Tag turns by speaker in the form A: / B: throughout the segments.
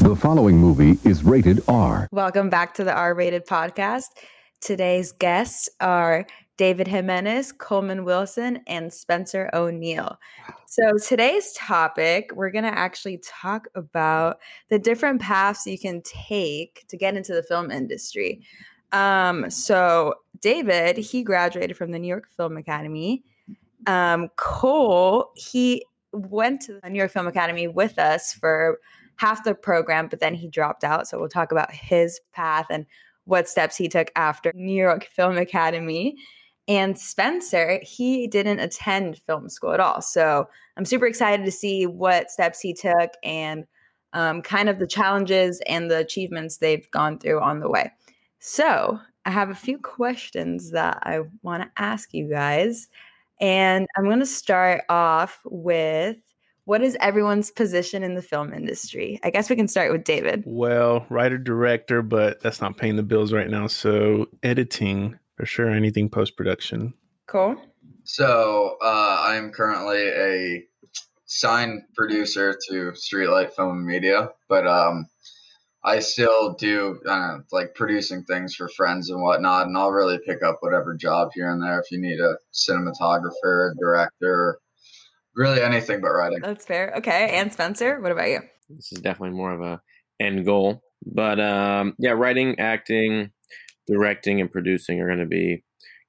A: The following movie is rated R.
B: Welcome back to the R rated podcast. Today's guests are David Jimenez, Coleman Wilson, and Spencer O'Neill. So, today's topic, we're going to actually talk about the different paths you can take to get into the film industry. Um, so, David, he graduated from the New York Film Academy. Um, Cole, he went to the New York Film Academy with us for half the program, but then he dropped out. So we'll talk about his path and what steps he took after New York Film Academy. And Spencer, he didn't attend film school at all. So I'm super excited to see what steps he took and um, kind of the challenges and the achievements they've gone through on the way. So I have a few questions that I want to ask you guys. And I'm going to start off with what is everyone's position in the film industry? I guess we can start with David.
C: Well, writer director, but that's not paying the bills right now. So editing for sure. Anything post production.
B: Cool.
D: So uh, I am currently a signed producer to Streetlight Film and Media, but um, I still do uh, like producing things for friends and whatnot, and I'll really pick up whatever job here and there if you need a cinematographer, a director, really anything but writing.
B: That's fair. Okay. And Spencer, what about you?
E: This is definitely more of a end goal. But um, yeah, writing, acting, directing, and producing are going to be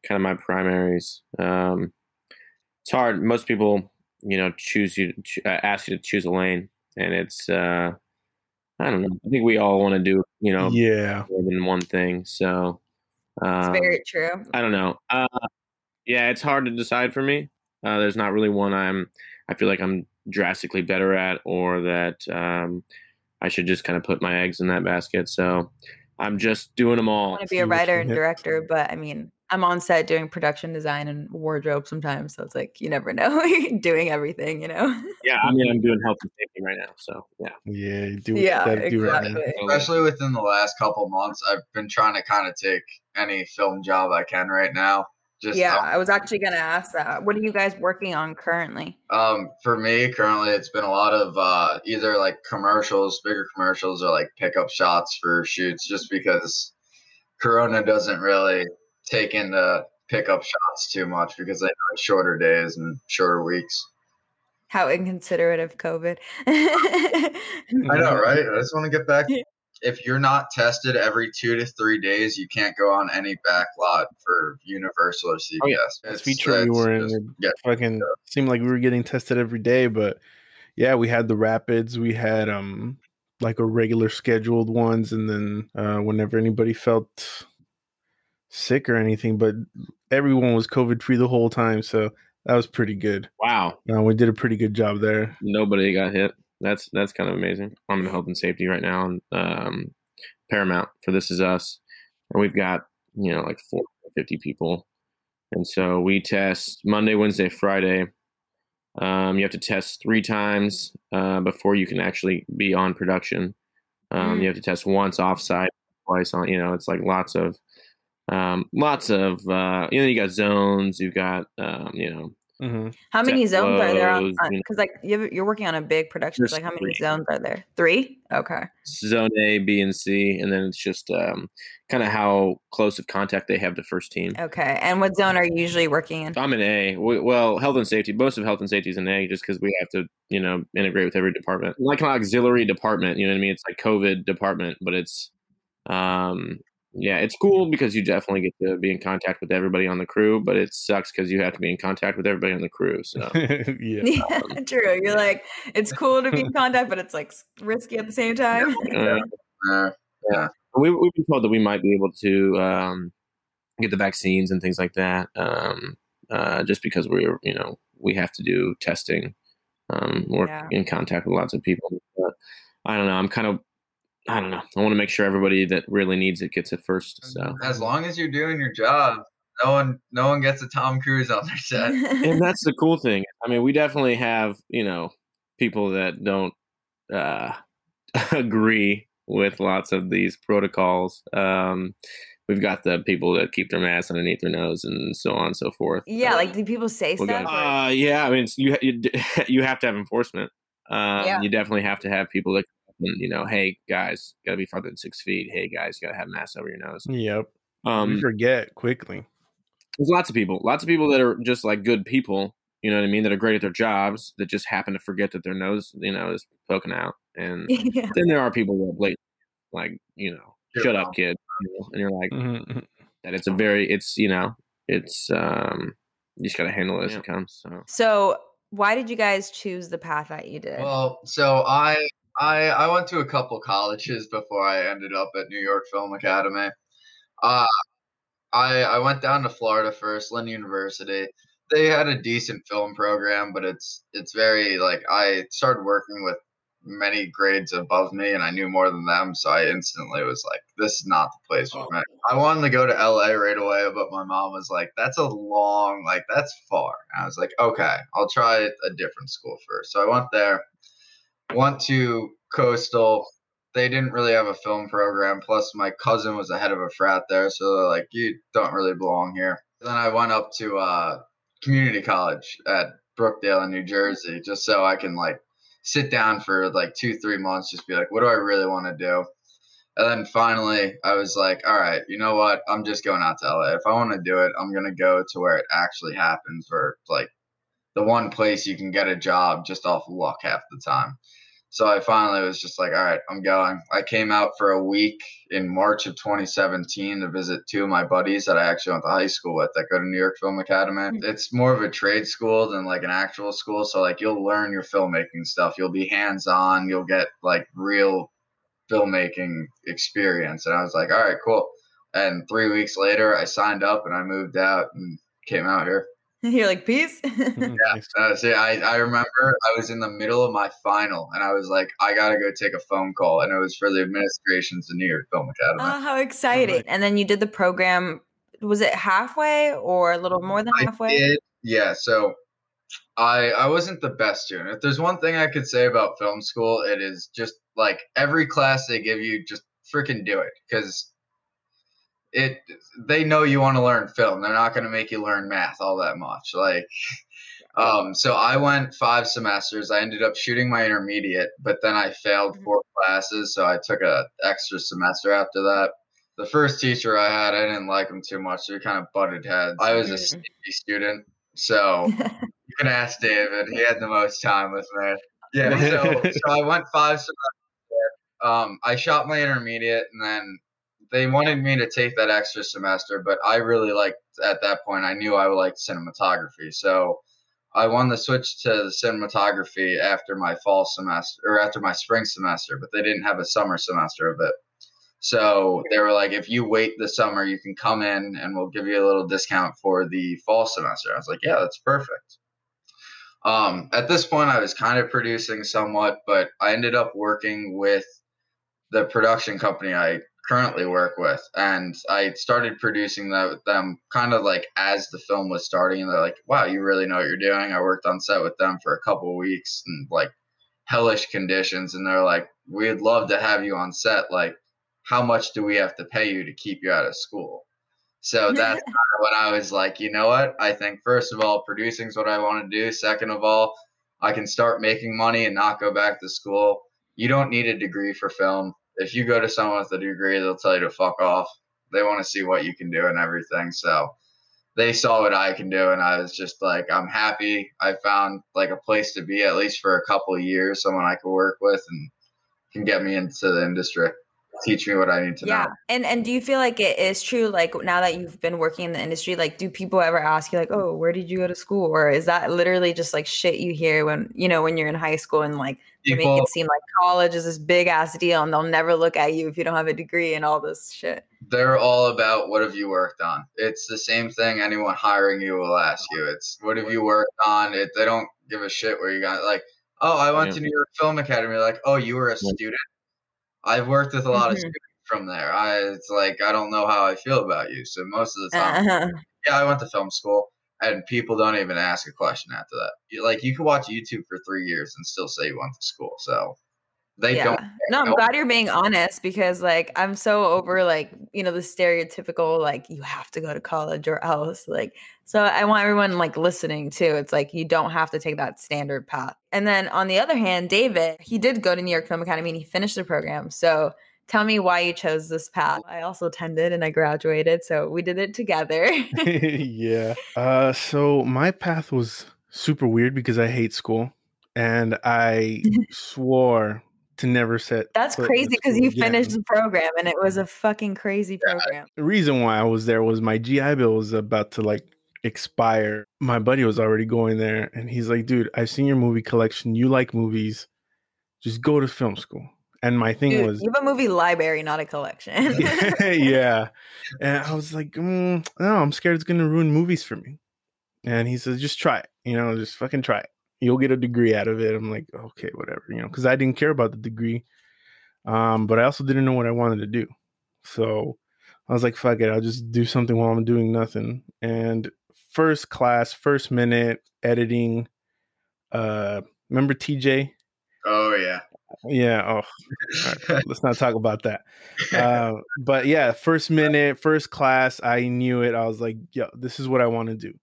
E: kind of my primaries. Um, it's hard. Most people, you know, choose you, uh, ask you to choose a lane, and it's, uh, I don't know. I think we all want to do, you know,
C: yeah,
E: more than one thing. So,
B: um, it's very true.
E: I don't know. Uh, yeah, it's hard to decide for me. Uh, there's not really one I'm I feel like I'm drastically better at, or that um, I should just kind of put my eggs in that basket. So I'm just doing them all.
B: I want to be a writer and director, but I mean, I'm on set doing production design and wardrobe sometimes. So it's like you never know. Doing everything, you know.
E: Yeah, I mean, I'm doing health and safety right now, so yeah.
C: Yeah, you do.
B: Yeah, exactly.
D: Right Especially within the last couple months, I've been trying to kind of take any film job I can right now.
B: Just yeah, I was actually going to ask that. What are you guys working on currently?
D: Um, for me, currently, it's been a lot of uh, either like commercials, bigger commercials, or like pickup shots for shoots, just because Corona doesn't really take into pickup shots too much because they have shorter days and shorter weeks.
B: How inconsiderate of COVID.
D: I know, right? I just want to get back if you're not tested every two to three days, you can't go on any back lot for Universal or CBS. Oh, yeah.
C: That's feature we were in. It fucking yeah. seemed like we were getting tested every day, but yeah, we had the rapids. We had um like a regular scheduled ones, and then uh, whenever anybody felt sick or anything, but everyone was COVID free the whole time, so that was pretty good.
E: Wow,
C: uh, we did a pretty good job there.
E: Nobody got hit that's that's kind of amazing. I'm in health and safety right now, and um, Paramount for This Is Us, and we've got you know like 450 people, and so we test Monday, Wednesday, Friday. Um, you have to test three times uh, before you can actually be on production. Um, mm. You have to test once offsite, twice on. You know, it's like lots of um, lots of uh, you know you got zones, you've got um, you know
B: Mm-hmm. How many zones are there on? Because like you're working on a big production. like how many zones are there? Three. Okay.
E: Zone A, B, and C, and then it's just um, kind of how close of contact they have the first team.
B: Okay. And what zone are you usually working in?
E: I'm in A. Well, health and safety. Most of health and safety is in A, just because we have to, you know, integrate with every department. Like an auxiliary department. You know what I mean? It's like COVID department, but it's um yeah, it's cool because you definitely get to be in contact with everybody on the crew, but it sucks because you have to be in contact with everybody on the crew. So
C: yeah,
B: yeah um, true. You're like, it's cool to be in contact, but it's like risky at the same time.
D: Uh, yeah,
E: we, we've been told that we might be able to um, get the vaccines and things like that, um, uh, just because we're you know we have to do testing, um, work yeah. in contact with lots of people. But I don't know. I'm kind of I don't know. I want to make sure everybody that really needs it gets it first. So
D: as long as you're doing your job, no one no one gets a Tom Cruise on their set.
E: and that's the cool thing. I mean, we definitely have, you know, people that don't uh, agree with lots of these protocols. Um, we've got the people that keep their masks underneath their nose and so on and so forth.
B: Yeah, uh, like do people say we'll stuff?
E: Uh, yeah, I mean, you you you have to have enforcement. Um, yeah. You definitely have to have people that and you know, hey guys, gotta be farther than six feet. Hey guys, gotta have mask over your nose.
C: Yep.
E: Um,
C: we forget quickly.
E: There's lots of people, lots of people that are just like good people. You know what I mean? That are great at their jobs that just happen to forget that their nose, you know, is poking out. And yeah. then there are people that blatantly, like, you know, shut up, kid. You know? And you're like, mm-hmm. that it's a very, it's you know, it's um, you just gotta handle it as yeah. it comes. So.
B: so why did you guys choose the path that you did?
D: Well, so I I I went to a couple colleges before I ended up at New York Film Academy. Uh, I I went down to Florida first, Lynn University. They had a decent film program, but it's it's very like I started working with many grades above me and I knew more than them, so I instantly was like, this is not the place for me. I wanted to go to LA right away, but my mom was like, that's a long, like that's far. And I was like, okay, I'll try a different school first. So I went there, went to Coastal. They didn't really have a film program. Plus, my cousin was the head of a frat there, so they're like, you don't really belong here. Then I went up to uh, community college at Brookdale in New Jersey, just so I can like sit down for like two, three months, just be like, what do I really want to do? And then finally, I was like, all right, you know what? I'm just going out to LA. If I want to do it, I'm going to go to where it actually happens, where like the one place you can get a job just off luck half the time. So I finally was just like, all right, I'm going. I came out for a week in March of 2017 to visit two of my buddies that I actually went to high school with that go to New York Film Academy. Mm-hmm. It's more of a trade school than like an actual school. So like you'll learn your filmmaking stuff. You'll be hands on. You'll get like real filmmaking experience. And I was like, all right, cool. And three weeks later, I signed up and I moved out and came out here.
B: You're like, peace.
D: yeah. Uh, see, I, I remember I was in the middle of my final and I was like, I got to go take a phone call. And it was for the administration's the New York Film Academy.
B: Oh, how exciting. Like, and then you did the program. Was it halfway or a little more than halfway? Did,
D: yeah. So I, I wasn't the best student. If there's one thing I could say about film school, it is just like every class they give you, just freaking do it. Because it they know you want to learn film. They're not going to make you learn math all that much. Like um so I went 5 semesters. I ended up shooting my intermediate, but then I failed mm-hmm. four classes, so I took a extra semester after that. The first teacher I had, I didn't like him too much. So we kind of butted heads. I was a mm. sneaky student, so you can ask David. He had the most time with me. Yeah, so, so I went five semesters. Um, I shot my intermediate, and then they wanted me to take that extra semester, but I really liked at that point. I knew I liked cinematography, so I wanted to switch to the cinematography after my fall semester or after my spring semester. But they didn't have a summer semester of it, so they were like, "If you wait the summer, you can come in, and we'll give you a little discount for the fall semester." I was like, "Yeah, that's perfect." Um, at this point, I was kind of producing somewhat, but I ended up working with the production company I currently work with. And i started producing that with them kind of like as the film was starting and they're like wow you really know what you're doing. I worked on set with them for a couple weeks and like hellish conditions and they're like we'd love to have you on set. Like how much do we have to pay you to keep you out of school? So that's kind of when i was like you know what? I think first of all producing is what i want to do. Second of all i can start making money and not go back to school. You don't need a degree for film if you go to someone with a degree, they'll tell you to fuck off. They want to see what you can do and everything. So they saw what I can do, and I was just like, I'm happy. I found like a place to be at least for a couple of years, someone I could work with and can get me into the industry teach me what I need to yeah. know.
B: And and do you feel like it is true like now that you've been working in the industry like do people ever ask you like oh where did you go to school or is that literally just like shit you hear when you know when you're in high school and like people, make it seem like college is this big ass deal and they'll never look at you if you don't have a degree and all this shit.
D: They're all about what have you worked on. It's the same thing anyone hiring you will ask you. It's what have you worked on? It they don't give a shit where you got like oh I went yeah. to New York Film Academy like oh you were a student I've worked with a lot mm-hmm. of students from there. I it's like I don't know how I feel about you. So most of the time, uh-huh. yeah, I went to film school, and people don't even ask a question after that. You, like you could watch YouTube for three years and still say you went to school. So they yeah. don't.
B: No, I'm glad you're being honest because like I'm so over like, you know, the stereotypical like you have to go to college or else. Like so I want everyone like listening too. It's like you don't have to take that standard path. And then on the other hand, David, he did go to New York Film Academy and he finished the program. So tell me why you chose this path. I also attended and I graduated, so we did it together.
C: yeah. Uh so my path was super weird because I hate school and I swore to never set.
B: That's crazy because you again. finished the program and it was a fucking crazy program.
C: The reason why I was there was my GI Bill was about to like expire. My buddy was already going there and he's like, dude, I've seen your movie collection. You like movies. Just go to film school. And my thing dude, was
B: you have a movie library, not a collection.
C: yeah. And I was like, mm, no, I'm scared it's gonna ruin movies for me. And he says, just try it. You know, just fucking try it you'll get a degree out of it. I'm like, okay, whatever, you know, because I didn't care about the degree. Um, but I also didn't know what I wanted to do. So I was like, fuck it, I'll just do something while I'm doing nothing. And first class, first minute editing. Uh remember TJ?
D: Oh yeah.
C: Yeah. Oh, right. let's not talk about that. Uh, but yeah, first minute, first class, I knew it. I was like, yo, this is what I want to do.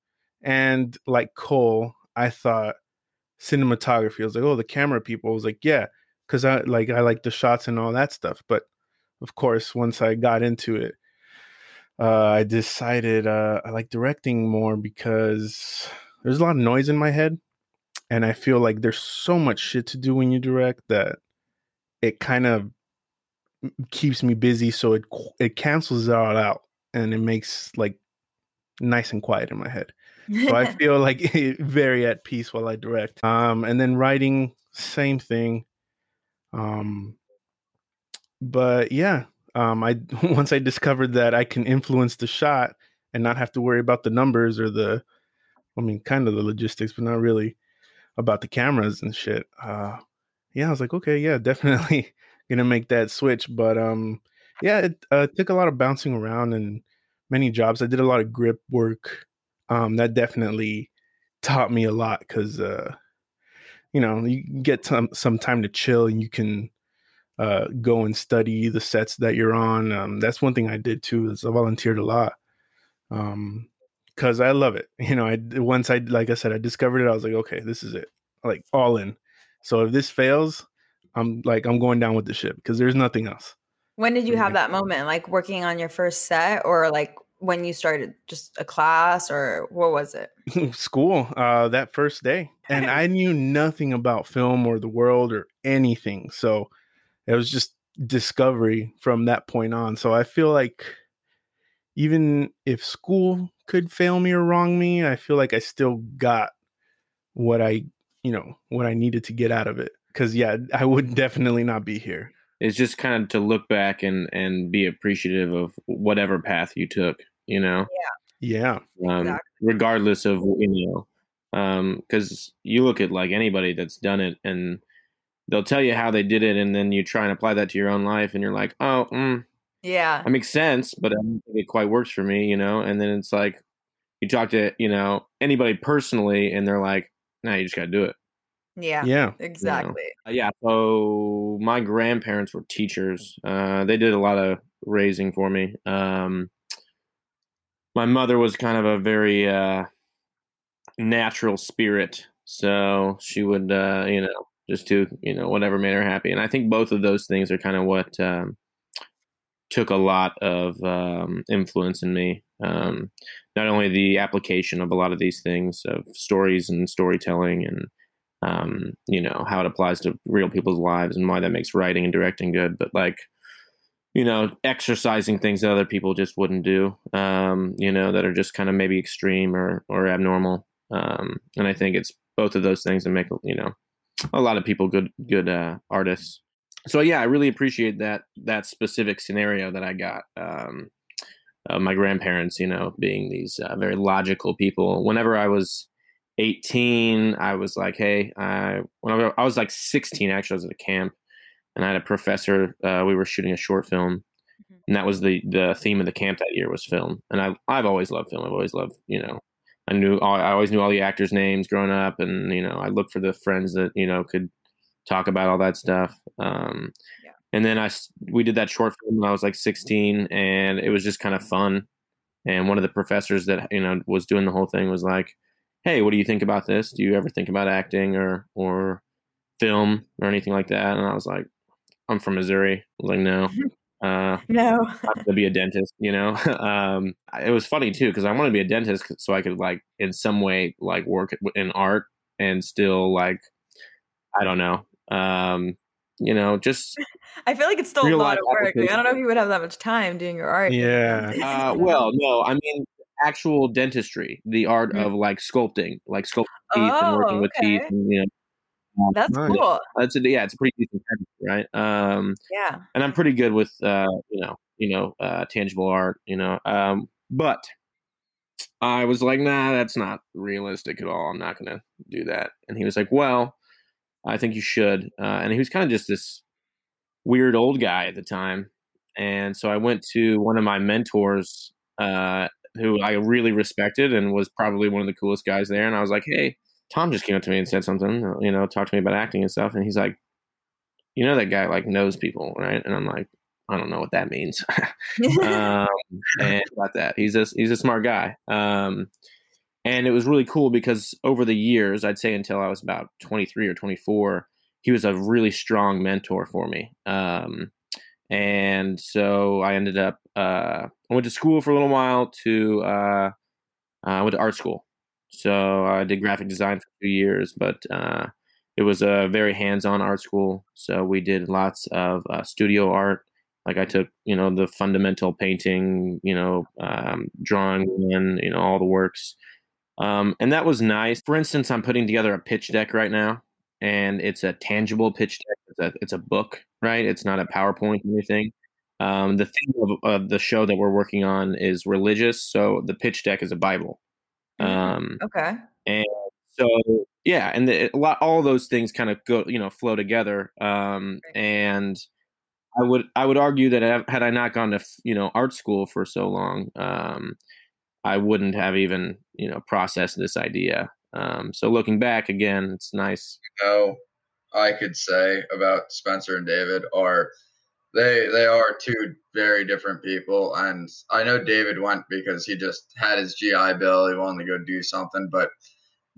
C: And like Cole, I thought cinematography. I was like, oh, the camera people. I was like, yeah, because I like I like the shots and all that stuff. But of course, once I got into it, uh, I decided uh, I like directing more because there's a lot of noise in my head, and I feel like there's so much shit to do when you direct that it kind of keeps me busy. So it it cancels it all out, and it makes like nice and quiet in my head so I feel like very at peace while I direct. Um, and then writing, same thing. Um, but yeah, um, I once I discovered that I can influence the shot and not have to worry about the numbers or the, I mean, kind of the logistics, but not really about the cameras and shit. Uh, yeah, I was like, okay, yeah, definitely gonna make that switch. But um, yeah, it uh, took a lot of bouncing around and many jobs. I did a lot of grip work um, that definitely taught me a lot because uh, you know you get some some time to chill and you can uh, go and study the sets that you're on. Um, that's one thing I did too. Is I volunteered a lot because um, I love it. You know, I once I like I said I discovered it. I was like, okay, this is it. Like all in. So if this fails, I'm like I'm going down with the ship because there's nothing else.
B: When did you have that moment? Like working on your first set, or like when you started just a class or what was it?
C: School uh that first day and i knew nothing about film or the world or anything so it was just discovery from that point on so i feel like even if school could fail me or wrong me i feel like i still got what i you know what i needed to get out of it because yeah i would definitely not be here.
E: It's just kind of to look back and and be appreciative of whatever path you took you know
C: yeah
E: yeah um, exactly. regardless of you know because um, you look at like anybody that's done it and they'll tell you how they did it and then you try and apply that to your own life and you're like oh mm,
B: yeah
E: that makes sense but i don't think it quite works for me you know and then it's like you talk to you know anybody personally and they're like nah you just gotta do it
B: yeah.
C: Yeah.
B: Exactly.
E: You know? uh, yeah. So my grandparents were teachers. Uh, they did a lot of raising for me. Um, my mother was kind of a very uh, natural spirit, so she would, uh, you know, just do you know whatever made her happy. And I think both of those things are kind of what um, took a lot of um, influence in me. Um, not only the application of a lot of these things of stories and storytelling and um, you know how it applies to real people's lives and why that makes writing and directing good but like you know exercising things that other people just wouldn't do um, you know that are just kind of maybe extreme or or abnormal. Um, and i think it's both of those things that make you know a lot of people good good uh, artists. So yeah i really appreciate that that specific scenario that i got um, uh, my grandparents you know being these uh, very logical people. Whenever i was 18, I was like, hey, I when I, I was like 16, actually, I was at a camp, and I had a professor. Uh, we were shooting a short film, mm-hmm. and that was the the theme of the camp that year was film. And I I've always loved film. I've always loved you know. I knew I always knew all the actors' names growing up, and you know I looked for the friends that you know could talk about all that stuff. Um, yeah. And then I we did that short film when I was like 16, and it was just kind of fun. And one of the professors that you know was doing the whole thing was like, "Hey, what do you think about this? Do you ever think about acting or or film or anything like that?" And I was like, "I'm from Missouri." I was like, "No." Uh,
B: no,
E: I'm to be a dentist. You know, um, it was funny too because I wanted to be a dentist so I could like in some way like work in art and still like I don't know, um, you know, just.
B: I feel like it's still a lot of work. Like, I don't know if you would have that much time doing your art.
C: Yeah.
E: Uh, well, no, I mean actual dentistry, the art mm-hmm. of like sculpting, like sculpting teeth oh, and working with okay. teeth, and, you know.
B: That's nice. cool.
E: That's a, yeah, it's a pretty decent right? Um,
B: yeah.
E: And I'm pretty good with uh, you know, you know, uh, tangible art, you know. Um, but I was like, nah, that's not realistic at all. I'm not gonna do that. And he was like, well, I think you should. Uh, and he was kind of just this weird old guy at the time. And so I went to one of my mentors, uh, who I really respected and was probably one of the coolest guys there. And I was like, hey, Tom just came up to me and said something, uh, you know, talked to me about acting and stuff. And he's like, you know, that guy like knows people, right? And I'm like, I don't know what that means. um, and about that, he's a he's a smart guy. Um, and it was really cool because over the years, I'd say until I was about 23 or 24, he was a really strong mentor for me. Um, and so I ended up, uh, I went to school for a little while to, uh, I went to art school. So I did graphic design for two years, but uh, it was a very hands-on art school. So we did lots of uh, studio art. Like I took, you know, the fundamental painting, you know, um, drawing, and you know, all the works. Um, and that was nice. For instance, I'm putting together a pitch deck right now, and it's a tangible pitch deck. It's a, it's a book, right? It's not a PowerPoint or anything. Um, the theme of, of, the show that we're working on is religious, so the pitch deck is a Bible.
B: Mm-hmm. Um, okay.
E: And so, yeah, and the, a lot, all those things kind of go, you know, flow together. Um, and I would, I would argue that had I not gone to, you know, art school for so long, um, I wouldn't have even you know processed this idea. Um, so looking back again, it's nice.
D: You know, I could say about Spencer and David are they they are two very different people, and I know David went because he just had his GI Bill. He wanted to go do something, but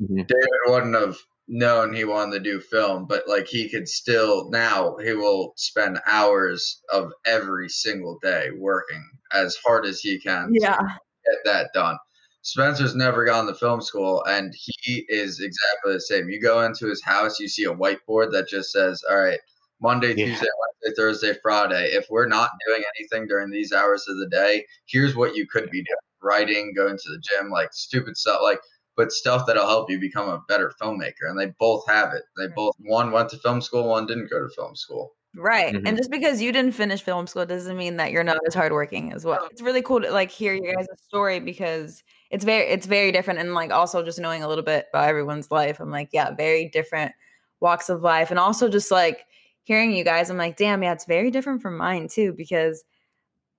D: mm-hmm. David wouldn't have known he wanted to do film, but like he could still now he will spend hours of every single day working as hard as he can.
B: Yeah
D: get that done. Spencer's never gone to film school, and he is exactly the same. You go into his house, you see a whiteboard that just says, "All right, Monday, yeah. Tuesday, Wednesday, Thursday, Friday. If we're not doing anything during these hours of the day, here's what you could be doing: writing, going to the gym, like stupid stuff, like but stuff that'll help you become a better filmmaker. And they both have it. They both one went to film school, one didn't go to film school.
B: Right. Mm-hmm. And just because you didn't finish film school doesn't mean that you're not as hardworking as well. It's really cool to like hear you guys' story because it's very it's very different and like also just knowing a little bit about everyone's life. I'm like, yeah, very different walks of life. And also just like hearing you guys, I'm like, damn, yeah, it's very different from mine too, because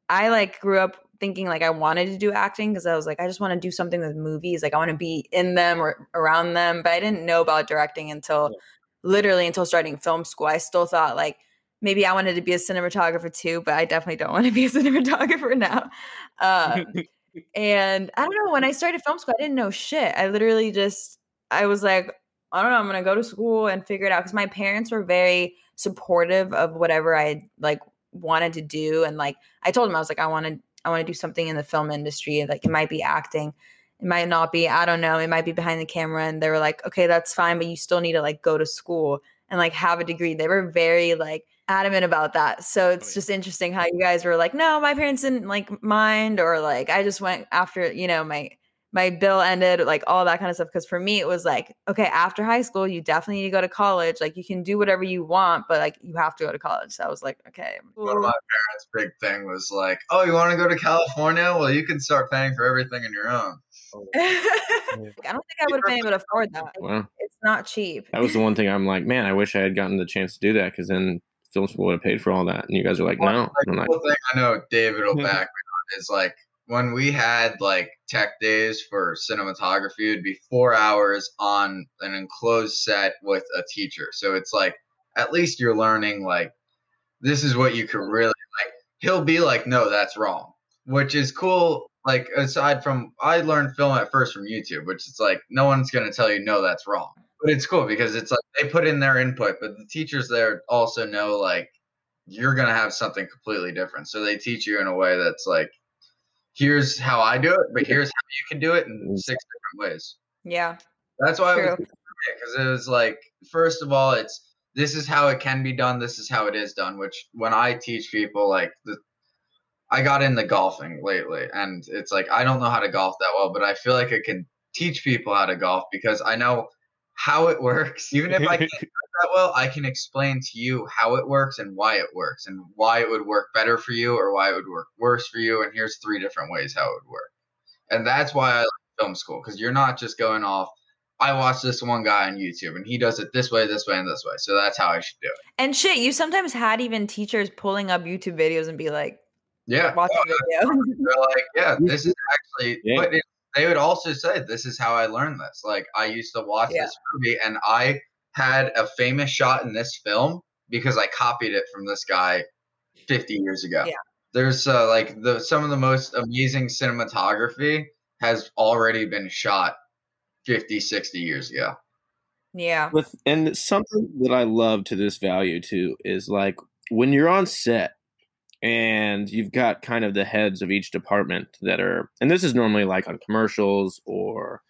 B: I like grew up thinking like I wanted to do acting because I was like, I just want to do something with movies. Like I want to be in them or around them. But I didn't know about directing until yeah. literally until starting film school. I still thought like maybe I wanted to be a cinematographer too, but I definitely don't want to be a cinematographer now. Um, and I don't know, when I started film school, I didn't know shit. I literally just, I was like, I don't know, I'm going to go to school and figure it out. Cause my parents were very supportive of whatever I like wanted to do. And like, I told him, I was like, I want to, I want to do something in the film industry. Like it might be acting. It might not be. I don't know. It might be behind the camera. And they were like, okay, that's fine, but you still need to like go to school and like have a degree. They were very like adamant about that. So it's just interesting how you guys were like, no, my parents didn't like mind, or like I just went after, you know, my my bill ended, like all that kind of stuff. Cause for me, it was like, okay, after high school, you definitely need to go to college. Like you can do whatever you want, but like you have to go to college. So I was like, okay.
D: One of my parents' big thing was like, oh, you want to go to California? Well, you can start paying for everything on your own. Oh.
B: I don't think I would have been able to afford that. Wow. It's not cheap.
E: That was the one thing I'm like, man, I wish I had gotten the chance to do that because then film school would have paid for all that. And you guys are like, no.
D: Like, like, thing I know David will back me on is like when we had like tech days for cinematography, it'd be four hours on an enclosed set with a teacher. So it's like at least you're learning like this is what you could really like. He'll be like, no, that's wrong, which is cool. Like aside from, I learned film at first from YouTube, which is like no one's gonna tell you no, that's wrong. But it's cool because it's like they put in their input, but the teachers there also know like you're gonna have something completely different. So they teach you in a way that's like, here's how I do it, but here's how you can do it in mm. six different ways.
B: Yeah.
D: That's why because it was like, first of all, it's this is how it can be done. This is how it is done. Which when I teach people, like the, I got into golfing lately, and it's like I don't know how to golf that well, but I feel like I can teach people how to golf because I know how it works. Even if I can't do that well, I can explain to you how it works and why it works and why it would work better for you or why it would work worse for you. And here's three different ways how it would work. And that's why I like film school because you're not just going off I watched this one guy on YouTube and he does it this way, this way, and this way. So that's how I should do it.
B: And shit, you sometimes had even teachers pulling up YouTube videos and be like,
D: Yeah,
B: watch
D: oh,
B: the video.
D: they're like, Yeah, this is actually yeah. but it, they would also say, This is how I learned this. Like I used to watch yeah. this movie and I had a famous shot in this film because I copied it from this guy 50 years ago.
B: Yeah.
D: There's uh, like the some of the most amazing cinematography has already been shot 50, 60 years ago.
B: Yeah.
E: With and something that I love to this value too is like when you're on set and you've got kind of the heads of each department that are and this is normally like on commercials or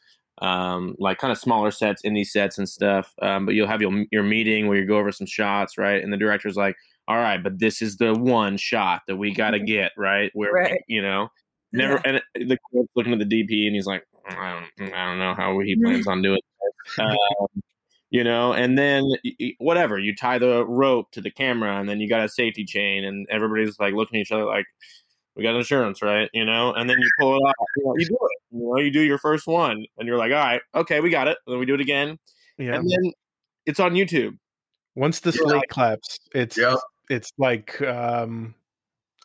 E: um, like kind of smaller sets, indie sets and stuff. Um, but you'll have your your meeting where you go over some shots, right? And the director's like, "All right, but this is the one shot that we got to get right where right. you know." Never, yeah. and the looking at the DP, and he's like, I don't, I don't know how he mm-hmm. plans on doing it. Um, you know, and then whatever, you tie the rope to the camera and then you got a safety chain and everybody's like looking at each other like, we got insurance, right? You know, and then you pull it off, you, know, you do it, you know, you do your first one and you're like, all right, okay, we got it. And then we do it again. Yeah. And then it's on YouTube.
C: Once the slate like, claps, it's, yeah. it's like, um,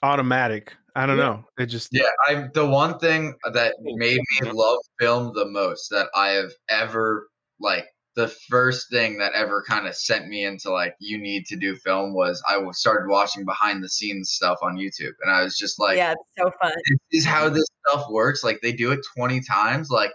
C: automatic. I don't yeah. know. It just
D: yeah. I the one thing that made me love film the most that I have ever like the first thing that ever kind of sent me into like you need to do film was I started watching behind the scenes stuff on YouTube and I was just like
B: yeah, it's so fun.
D: This is how this stuff works. Like they do it twenty times. Like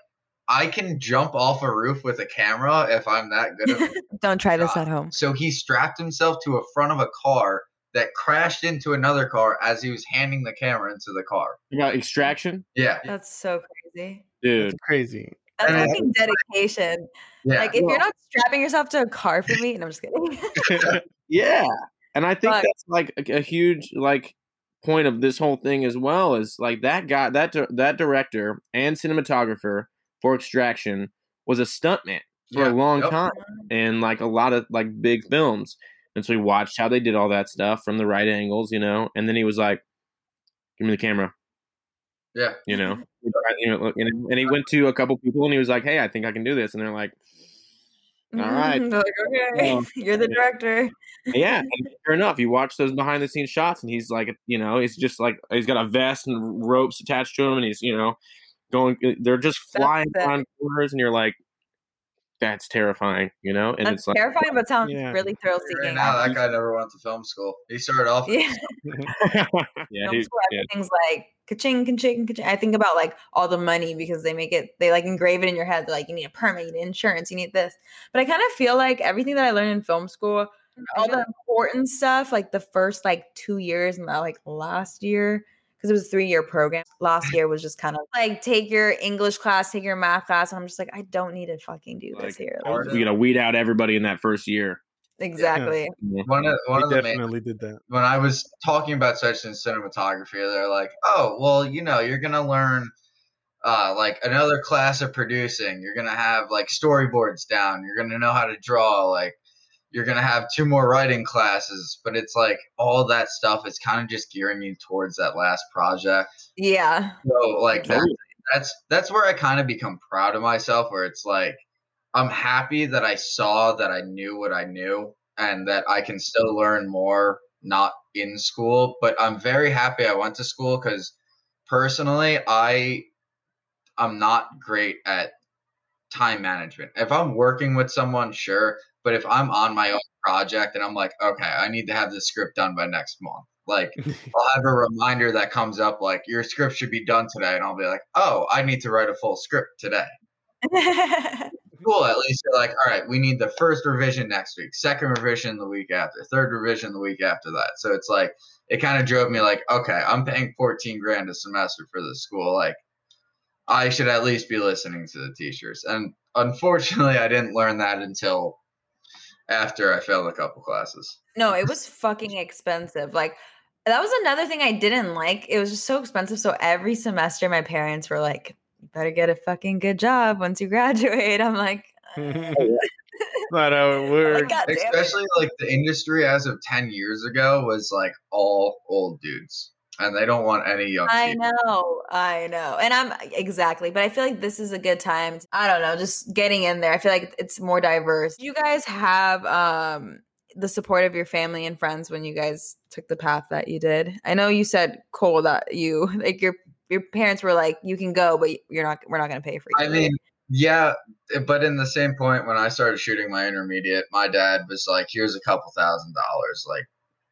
D: I can jump off a roof with a camera if I'm that good.
B: Don't try this at home.
D: So he strapped himself to a front of a car that crashed into another car as he was handing the camera into the car.
E: You got extraction?
D: Yeah.
B: That's so crazy.
E: Dude.
C: That's crazy.
B: That's fucking dedication. Yeah. Like if well, you're not strapping yourself to a car for me, and I'm just kidding.
E: yeah. And I think but, that's like a, a, huge like point of this whole thing as well is like that guy that that director and cinematographer for Extraction was a stuntman for yeah. a long yep. time and like a lot of like big films. And so he watched how they did all that stuff from the right angles, you know, and then he was like, "Give me the camera."
D: Yeah.
E: You know, you know, and he went to a couple people and he was like, "Hey, I think I can do this," and they're like, "All right,
B: like, okay, um, you're the director."
E: yeah, and sure enough, you watch those behind the scenes shots, and he's like, you know, he's just like he's got a vest and ropes attached to him, and he's you know going. They're just flying around corners, and you're like, that's terrifying, you know.
B: And that's it's like, terrifying, but sounds yeah. really thrill seeking.
D: Now that guy never went to film school. He started off.
B: Yeah. Mm-hmm. yeah, film school, yeah. Things like ka-ching, ka-ching, ka-ching. I think about like all the money because they make it. They like engrave it in your head. They're like you need a permit, you need insurance, you need this. But I kind of feel like everything that I learned in film school, all the important stuff, like the first like two years and like last year because it was a three year program. Last year was just kind of like take your English class, take your math class. And I'm just like, I don't need to fucking do like, this here.
E: Like, you know, weed out everybody in that first year.
B: Exactly.
D: Yeah. One of one
C: we
D: of the
C: definitely main, did that.
D: When I was talking about such in cinematography, they're like, "Oh, well, you know, you're gonna learn uh, like another class of producing. You're gonna have like storyboards down. You're gonna know how to draw. Like you're gonna have two more writing classes, but it's like all that stuff is kind of just gearing you towards that last project.
B: Yeah.
D: So like that, that's that's where I kind of become proud of myself, where it's like I'm happy that I saw that I knew what I knew and that I can still learn more not in school, but I'm very happy I went to school because personally I I'm not great at time management. If I'm working with someone, sure, But if I'm on my own project and I'm like, okay, I need to have this script done by next month, like I'll have a reminder that comes up like your script should be done today, and I'll be like, oh, I need to write a full script today. cool. At least you're like, all right, we need the first revision next week, second revision the week after, third revision the week after that. So it's like it kind of drove me like, okay, I'm paying 14 grand a semester for this school. Like I should at least be listening to the teachers. And unfortunately, I didn't learn that until after I failed a couple classes.
B: No, it was fucking expensive. Like that was another thing I didn't like. It was just so expensive. So every semester, my parents were like, "You better get a fucking good job once you graduate." I'm like, uh.
C: not how it works.
D: Like, Especially like the industry as of ten years ago was like all old dudes and they don't want any young.
B: I people. know, I know, and I'm exactly. But I feel like this is a good time. To, I don't know, just getting in there. I feel like it's more diverse. You guys have um the support of your family and friends when you guys took the path that you did. I know you said Cole that you like your your parents were like, you can go, but you're not. We're not going to pay for you.
D: I mean, yeah, but in the same point, when I started shooting my intermediate, my dad was like, "Here's a couple thousand dollars. Like,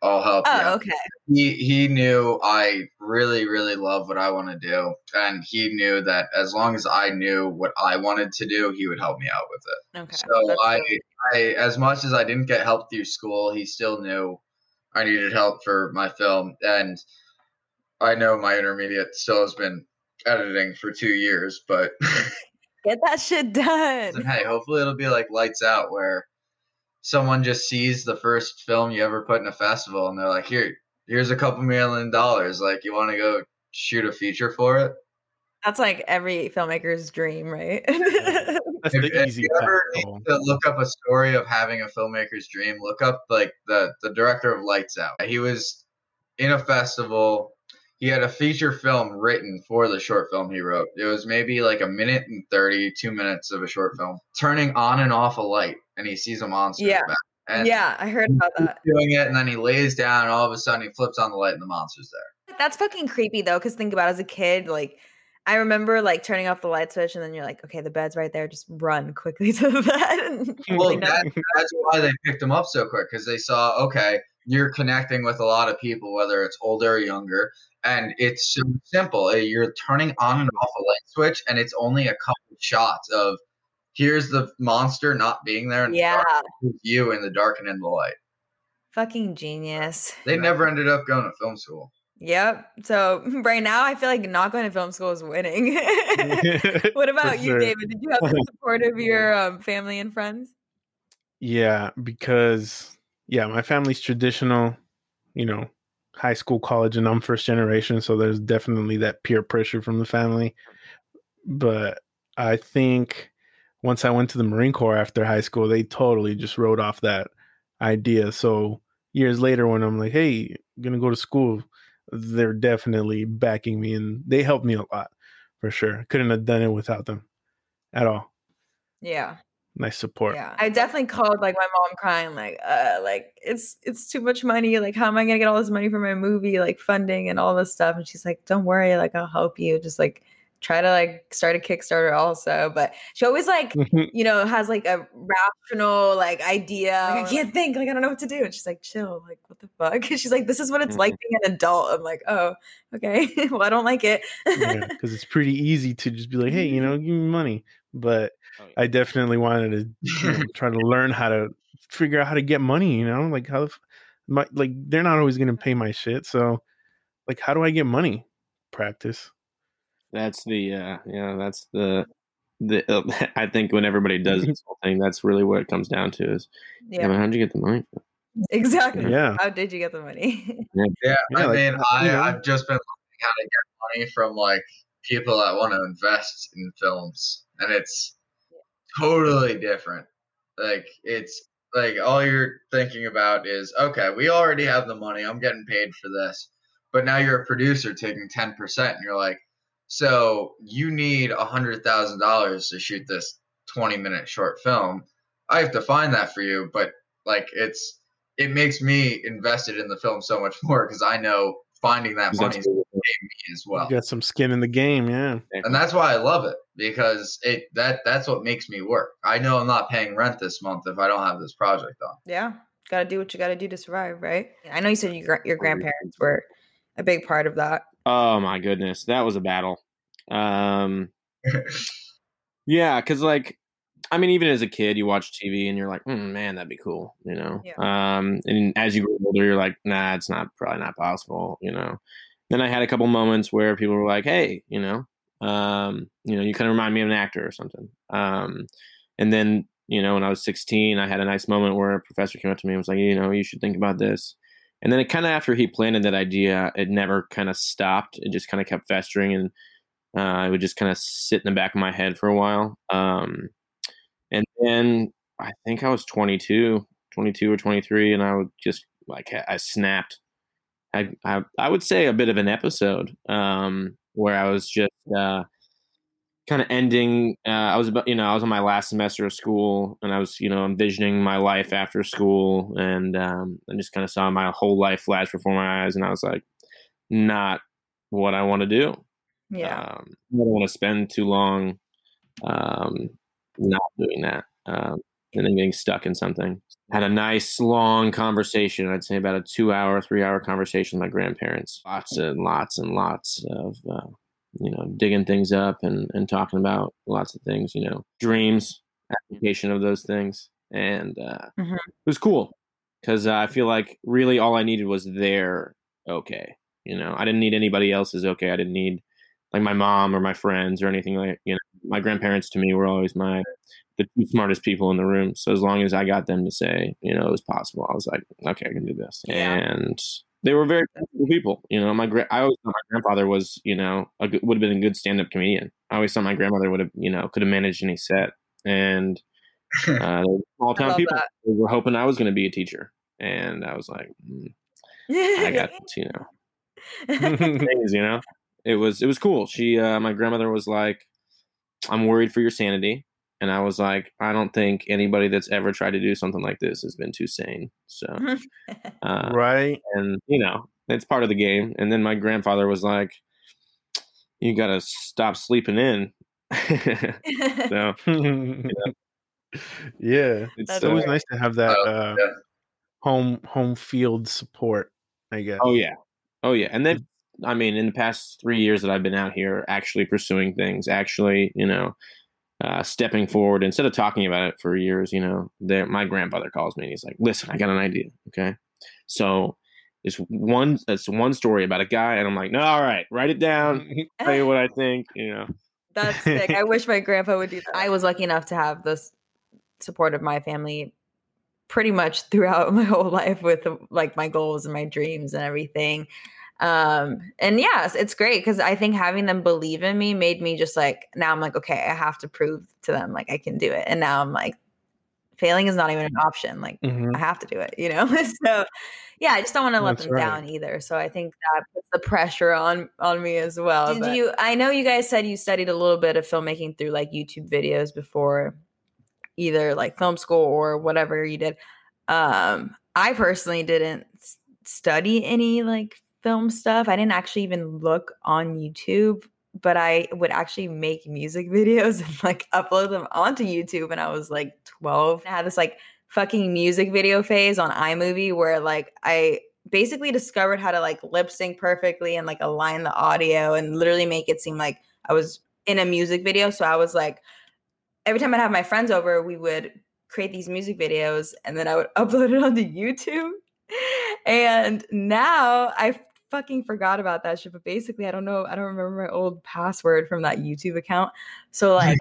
D: I'll help
B: oh, you. okay.
D: He he knew I really really love what I want to do, and he knew that as long as I knew what I wanted to do, he would help me out with it.
B: Okay.
D: So I I as much as I didn't get help through school, he still knew I needed help for my film, and I know my intermediate still has been editing for two years, but
B: get that shit done.
D: hey, hopefully it'll be like Lights Out, where someone just sees the first film you ever put in a festival and they're like, here, here's a couple million dollars. Like, you want to go shoot a feature for it?
B: That's like every filmmaker's dream, right?
C: That's if, the easy.
D: If you ever need to look up a story of having a filmmaker's dream, look up like the the director of Lights Out. He was in a festival. He had a feature film written for the short film he wrote. It was maybe like a minute and 30, two minutes of a short film. Turning on and off a light and he sees a monster.
B: Yeah. And yeah, I heard about that.
D: Doing it, and then he lays down, and all of a sudden he flips on the light, and the monster's there.
B: That's fucking creepy though, because think about it, as a kid, like I remember like turning off the light switch, and then you're like, okay, the bed's right there, just run quickly to the bed.
D: well, that, that's why they picked him up so quick because they saw, okay, you're connecting with a lot of people, whether it's older or younger, and it's so simple. You're turning on and off a light switch, and it's only a couple shots of here's the monster not being there and
B: yeah.
D: you in the dark and in the light.
B: Fucking genius.
D: They never ended up going to film school.
B: Yep. So right now i feel like not going to film school is winning. What about you david? Did you have the support of your um, family and friends?
C: Yeah because yeah my family's traditional you know high school college and i'm first generation so there's definitely that peer pressure from the family but i think once I went to the Marine Corps after high school, they totally just wrote off that idea. So years later, when I'm like, "Hey, I'm gonna go to school," they're definitely backing me, and they helped me a lot for sure. Couldn't have done it without them at all.
B: Yeah.
C: Nice support.
B: Yeah. I definitely called like my mom crying, like, uh, like it's it's too much money. Like, how am I gonna get all this money for my movie, like funding and all this stuff? And she's like, Don't worry, like I'll help you. Just like try to like start a Kickstarter also. But she always like, you know, has like a rational like idea. Like, I can't think, like I don't know what to do. And she's like, chill, like what the fuck? she's like, this is what it's mm-hmm. like being an adult. I'm like, oh, okay. well, I don't like it.
C: Because yeah, it's pretty easy to just be like, hey, you know, give me money. But oh, yeah. I definitely wanted to you know, try to learn how to figure out how to get money, you know, like how my like they're not always gonna pay my shit. So like how do I get money? Practice.
E: That's the uh, yeah, that's the the. Uh, I think when everybody does this whole thing, that's really what it comes down to is, yeah, man, how'd you get the money?
B: Exactly. Yeah. How did you get the money?
D: yeah. yeah, I like, mean, I know. I've just been learning how to get money from like people that want to invest in films, and it's totally different. Like it's like all you're thinking about is okay, we already have the money. I'm getting paid for this. But now you're a producer taking 10% and you're like, so you need a hundred thousand dollars to shoot this twenty minute short film. I have to find that for you, but like it's it makes me invested in the film so much more because I know finding that money is as well.
C: You got some skin in the game, yeah.
D: And that's why I love it because it that that's what makes me work. I know I'm not paying rent this month if I don't have this project on.
B: Yeah, got to do what you got to do to survive, right? I know you said your your grandparents were a big part of that.
E: Oh my goodness, that was a battle. Um, yeah, because like, I mean, even as a kid, you watch TV and you're like, mm, man, that'd be cool, you know. Yeah. Um, and as you grow older, you're like, nah, it's not probably not possible, you know. Then I had a couple moments where people were like, hey, you know, um, you know, you kind of remind me of an actor or something. Um, and then, you know, when I was 16, I had a nice moment where a professor came up to me and was like, you know, you should think about this. And then it kind of after he planted that idea, it never kind of stopped. It just kind of kept festering and uh, it would just kind of sit in the back of my head for a while. Um, and then I think I was 22, 22 or 23, and I would just like I snapped. I I, I would say a bit of an episode um, where I was just uh, kind of ending. Uh, I was about you know I was on my last semester of school, and I was you know envisioning my life after school, and um, I just kind of saw my whole life flash before my eyes, and I was like, not what I want to do.
B: Yeah,
E: um, I don't want to spend too long um, not doing that. Um, and then getting stuck in something. Had a nice long conversation. I'd say about a two hour, three hour conversation with my grandparents. Lots and lots and lots of, uh, you know, digging things up and, and talking about lots of things, you know, dreams, application of those things. And uh, mm-hmm. it was cool because uh, I feel like really all I needed was their okay. You know, I didn't need anybody else's okay. I didn't need like my mom or my friends or anything like, you know, my grandparents to me were always my the two smartest people in the room. So as long as I got them to say, you know, it was possible, I was like, okay, I can do this. Yeah. And they were very cool people. You know, my gra- I always thought my grandfather was, you know, a good, would have been a good stand up comedian. I always thought my grandmother would have, you know, could have managed any set. And uh, small town people were hoping I was going to be a teacher, and I was like, mm, I got you know, things, you know. It was it was cool. She, uh, my grandmother was like, I'm worried for your sanity. And I was like, I don't think anybody that's ever tried to do something like this has been too sane. So,
C: uh, right.
E: And, you know, it's part of the game. And then my grandfather was like, you got to stop sleeping in. so,
C: you know, yeah. It's always nice to have that oh, uh, home home field support, I guess.
E: Oh, yeah. Oh, yeah. And then, I mean, in the past three years that I've been out here, actually pursuing things, actually, you know, uh, stepping forward instead of talking about it for years. You know, my grandfather calls me and he's like, "Listen, I got an idea. Okay, so it's one it's one story about a guy, and I'm like, no, all right, write it down, tell you what I think. You know,
B: that's sick. I wish my grandpa would do that. I was lucky enough to have this support of my family pretty much throughout my whole life with like my goals and my dreams and everything. Um, and yes, it's great because I think having them believe in me made me just like now I'm like, okay, I have to prove to them like I can do it. And now I'm like, failing is not even an option. Like mm-hmm. I have to do it, you know? so yeah, I just don't want to let That's them right. down either. So I think that puts the pressure on on me as well. Did but. you I know you guys said you studied a little bit of filmmaking through like YouTube videos before either like film school or whatever you did. Um, I personally didn't study any like film stuff. I didn't actually even look on YouTube, but I would actually make music videos and like upload them onto YouTube. And I was like 12. I had this like fucking music video phase on iMovie where like I basically discovered how to like lip sync perfectly and like align the audio and literally make it seem like I was in a music video. So I was like, every time I'd have my friends over, we would create these music videos and then I would upload it onto YouTube. And now I fucking forgot about that shit. But basically, I don't know. I don't remember my old password from that YouTube account. So like,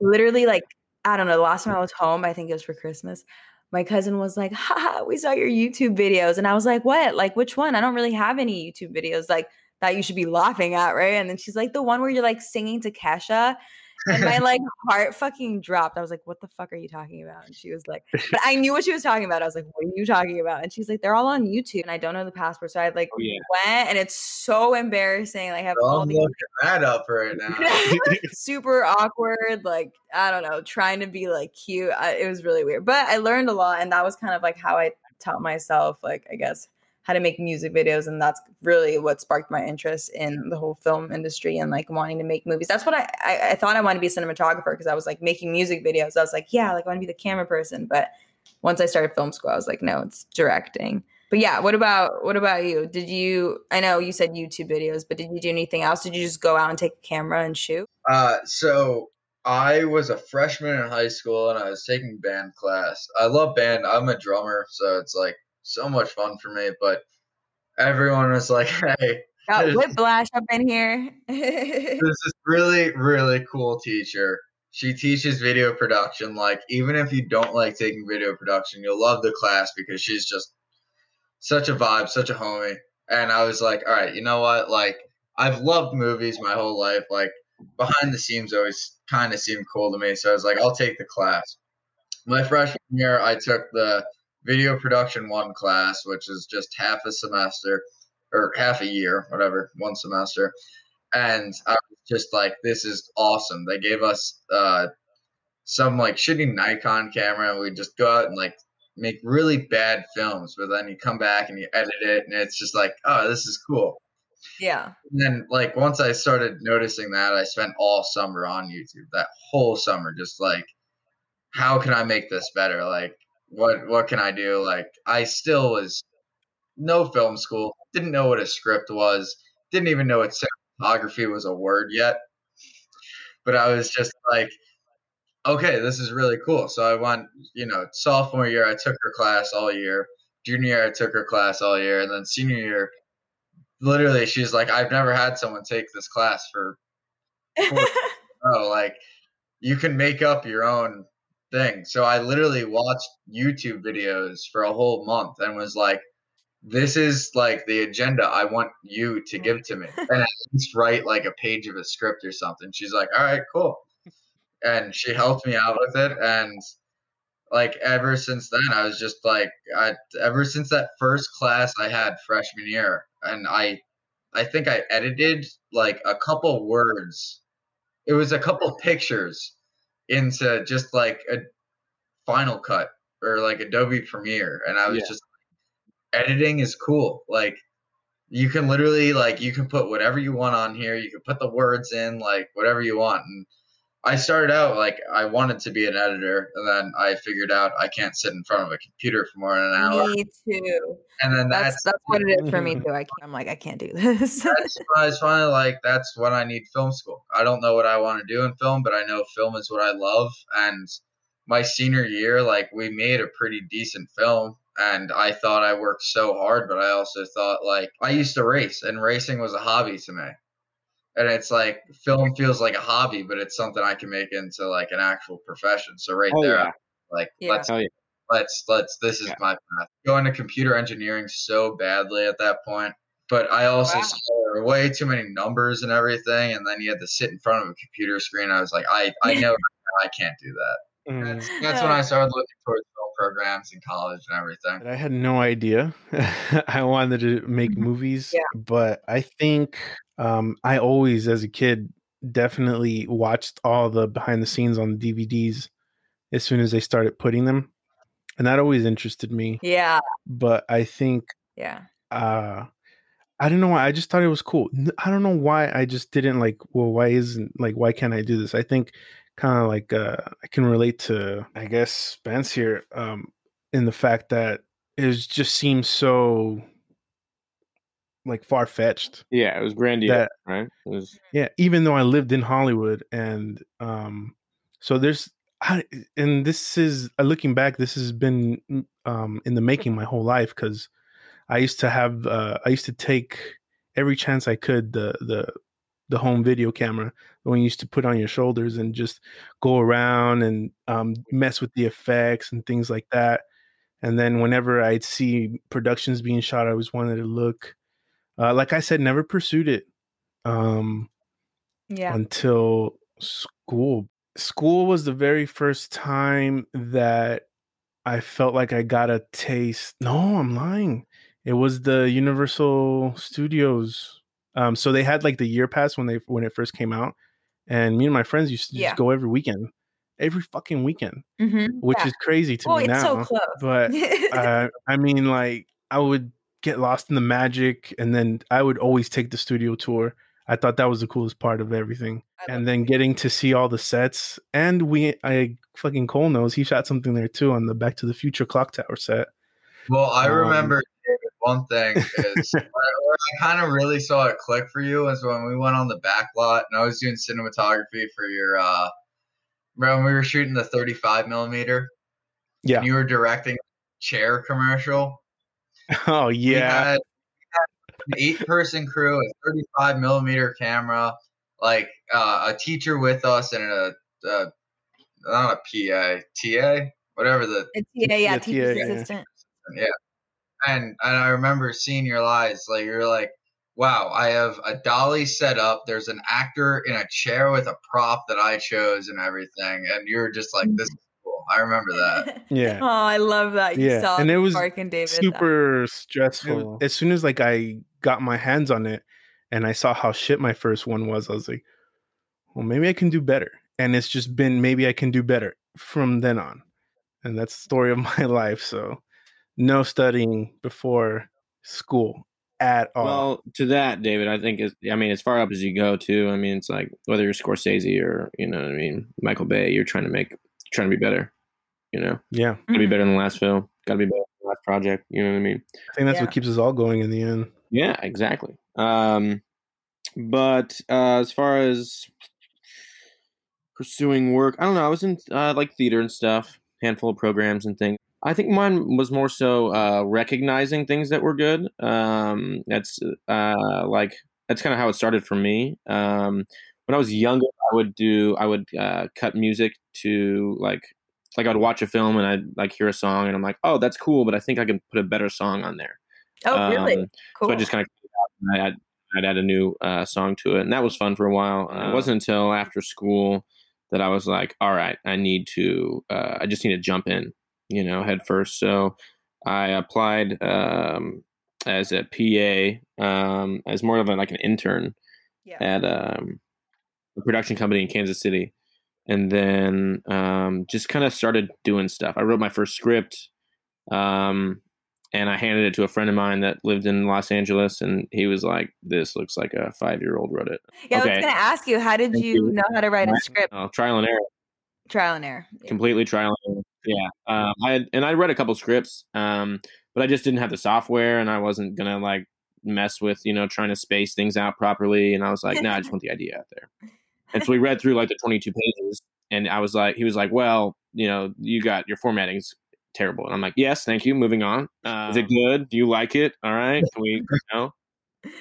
B: literally, like I don't know. The last time I was home, I think it was for Christmas. My cousin was like, "Ha, we saw your YouTube videos," and I was like, "What? Like which one? I don't really have any YouTube videos like that you should be laughing at, right?" And then she's like, "The one where you're like singing to Kesha." And my like heart fucking dropped. I was like, "What the fuck are you talking about?" And she was like, "But I knew what she was talking about." I was like, "What are you talking about?" And she's like, "They're all on YouTube." And I don't know the password, so I like oh, yeah. went, and it's so embarrassing. Like, I have all
D: these looking that up right now.
B: super awkward. Like, I don't know, trying to be like cute. I, it was really weird, but I learned a lot, and that was kind of like how I taught myself, like, I guess how to make music videos and that's really what sparked my interest in the whole film industry and like wanting to make movies. That's what i i, I thought i wanted to be a cinematographer because i was like making music videos. I was like yeah like i want to be the camera person. But once i started film school i was like no it's directing. But yeah what about what about you? Did you i know you said youtube videos but did you do anything else? Did you just go out and take a camera and shoot?
D: Uh so I was a freshman in high school and I was taking band class. I love band. I'm a drummer, so it's like so much fun for me. But everyone was like, "Hey,
B: got whiplash up in here."
D: there's this really, really cool teacher. She teaches video production. Like, even if you don't like taking video production, you'll love the class because she's just such a vibe, such a homie. And I was like, all right, you know what? Like, I've loved movies my whole life. Like, behind the scenes always kind of seemed cool to me. So I was like, I'll take the class. My freshman year, I took the video production one class, which is just half a semester or half a year, whatever, one semester. And I was just like, this is awesome. They gave us uh, some like shitty Nikon camera, we just go out and like make really bad films, but then you come back and you edit it, and it's just like, oh, this is cool.
B: Yeah.
D: And then like once I started noticing that, I spent all summer on YouTube. That whole summer, just like, how can I make this better? Like, what what can I do? Like, I still was no film school, didn't know what a script was, didn't even know what cinematography was a word yet. But I was just like, okay, this is really cool. So I went, you know, sophomore year, I took her class all year. Junior year, I took her class all year, and then senior year, literally she's like i've never had someone take this class for oh like you can make up your own thing. So i literally watched youtube videos for a whole month and was like this is like the agenda i want you to give to me. And at least write like a page of a script or something. She's like all right cool. And she helped me out with it. And like ever since then i was just like I, ever since that first class i had freshman year and i i think i edited like a couple words. It was a couple pictures into just like a final cut or like adobe premiere and i was yeah. just editing is cool like you can literally like you can put whatever you want on here you can put the words in like whatever you want and I started out like I wanted to be an editor, and then I figured out I can't sit in front of a computer for more than an hour.
B: Me too.
D: And then
B: that's that's, that's what it is for me too. I am like I can't do this.
D: that's I was finally like that's what I need film school. I don't know what I want to do in film, but I know film is what I love. And my senior year, like we made a pretty decent film, and I thought I worked so hard, but I also thought like I used to race, and racing was a hobby to me and it's like film feels like a hobby, but it's something I can make into like an actual profession. So right oh, there, yeah. like yeah. let's oh, yeah. let's let's this is my path. Going to computer engineering so badly at that point, but I also wow. saw way too many numbers and everything, and then you had to sit in front of a computer screen. I was like, I I know I can't do that. That's, that's when I started looking towards film programs in college and everything.
C: I had no idea. I wanted to make movies, yeah. but I think um, I always, as a kid, definitely watched all the behind the scenes on the DVDs as soon as they started putting them, and that always interested me.
B: Yeah.
C: But I think,
B: yeah,
C: uh, I don't know why. I just thought it was cool. I don't know why. I just didn't like. Well, why isn't like? Why can't I do this? I think kind of like uh, I can relate to, I guess, Spence here, um, in the fact that it just seems so like far fetched.
E: Yeah, it was grandiose, that, right? Was...
C: Yeah, even though I lived in Hollywood, and um, so there's, I, and this is uh, looking back, this has been mm, um in the making my whole life because I used to have, uh, I used to take every chance I could the the the home video camera, the one you used to put on your shoulders, and just go around and um, mess with the effects and things like that. And then whenever I'd see productions being shot, I always wanted to look uh, like I said, never pursued it. Um,
B: yeah.
C: Until school. School was the very first time that I felt like I got a taste. No, I'm lying. It was the Universal Studios. Um, so they had like the year pass when they when it first came out, and me and my friends used to yeah. just go every weekend, every fucking weekend,
B: mm-hmm.
C: which yeah. is crazy to well, me now. So but uh, I mean, like I would get lost in the magic. And then I would always take the studio tour. I thought that was the coolest part of everything. And then getting to see all the sets. And we, I fucking Cole knows he shot something there too on the Back to the Future Clock Tower set.
D: Well, I um, remember one thing is where I kind of really saw it click for you was when we went on the back lot and I was doing cinematography for your uh when we were shooting the 35 millimeter.
C: Yeah.
D: you were directing chair commercial.
C: Oh yeah. We had,
D: an eight person crew, a 35 millimeter camera, like uh, a teacher with us and a, a not a PA, TA, whatever the
B: a TA, yeah, teacher assistant.
D: Yeah and and I remember seeing your lies. Like you're like, wow, I have a dolly set up. There's an actor in a chair with a prop that I chose and everything, and you're just like, this is mm-hmm. cool. I remember that.
C: Yeah.
B: oh, I love that. You yeah, and it was Mark and David
C: super stressful. As soon as like I got my hands on it, and I saw how shit my first one was, I was like, well, maybe I can do better. And it's just been maybe I can do better from then on. And that's the story of my life. So no studying before school at all.
E: Well, to that, David, I think is I mean, as far up as you go too. I mean, it's like whether you're Scorsese or you know, I mean, Michael Bay, you're trying to make, trying to be better. You know,
C: yeah,
E: gotta be better than the last film. Gotta be better than the last project. You know what I mean?
C: I think that's yeah. what keeps us all going in the end.
E: Yeah, exactly. Um, but uh, as far as pursuing work, I don't know. I was in uh, like theater and stuff, handful of programs and things. I think mine was more so uh, recognizing things that were good. Um, that's uh, like that's kind of how it started for me. Um, when I was younger, I would do I would uh, cut music to like like I'd watch a film and I'd like hear a song and I'm like, oh, that's cool, but I think I can put a better song on there.
B: Oh, really? Um,
E: cool. So I just kind of I'd, I'd add a new uh, song to it, and that was fun for a while. Uh, it wasn't until after school that I was like, all right, I need to, uh, I just need to jump in you know, head first. So I applied um, as a PA, um, as more of a, like an intern yeah. at um, a production company in Kansas City. And then um, just kind of started doing stuff. I wrote my first script um, and I handed it to a friend of mine that lived in Los Angeles, and he was like, "This looks like a five year old wrote it."
B: Yeah, okay. I was going to ask you, how did you, you, know how to write a script?
E: Oh, trial and error.
B: Trial and error.
E: Completely trial and error. Yeah, um, I had, and I read a couple scripts, um, but I just didn't have the software, and I wasn't gonna like mess with you know trying to space things out properly. And I was like, no, nah, I just want the idea out there. And so we read through like the 22 pages, and I was like, he was like, well, you know, you got your formatting's terrible, and I'm like, yes, thank you. Moving on. Uh, Is it um good? Do you like it? All right, can we, you know?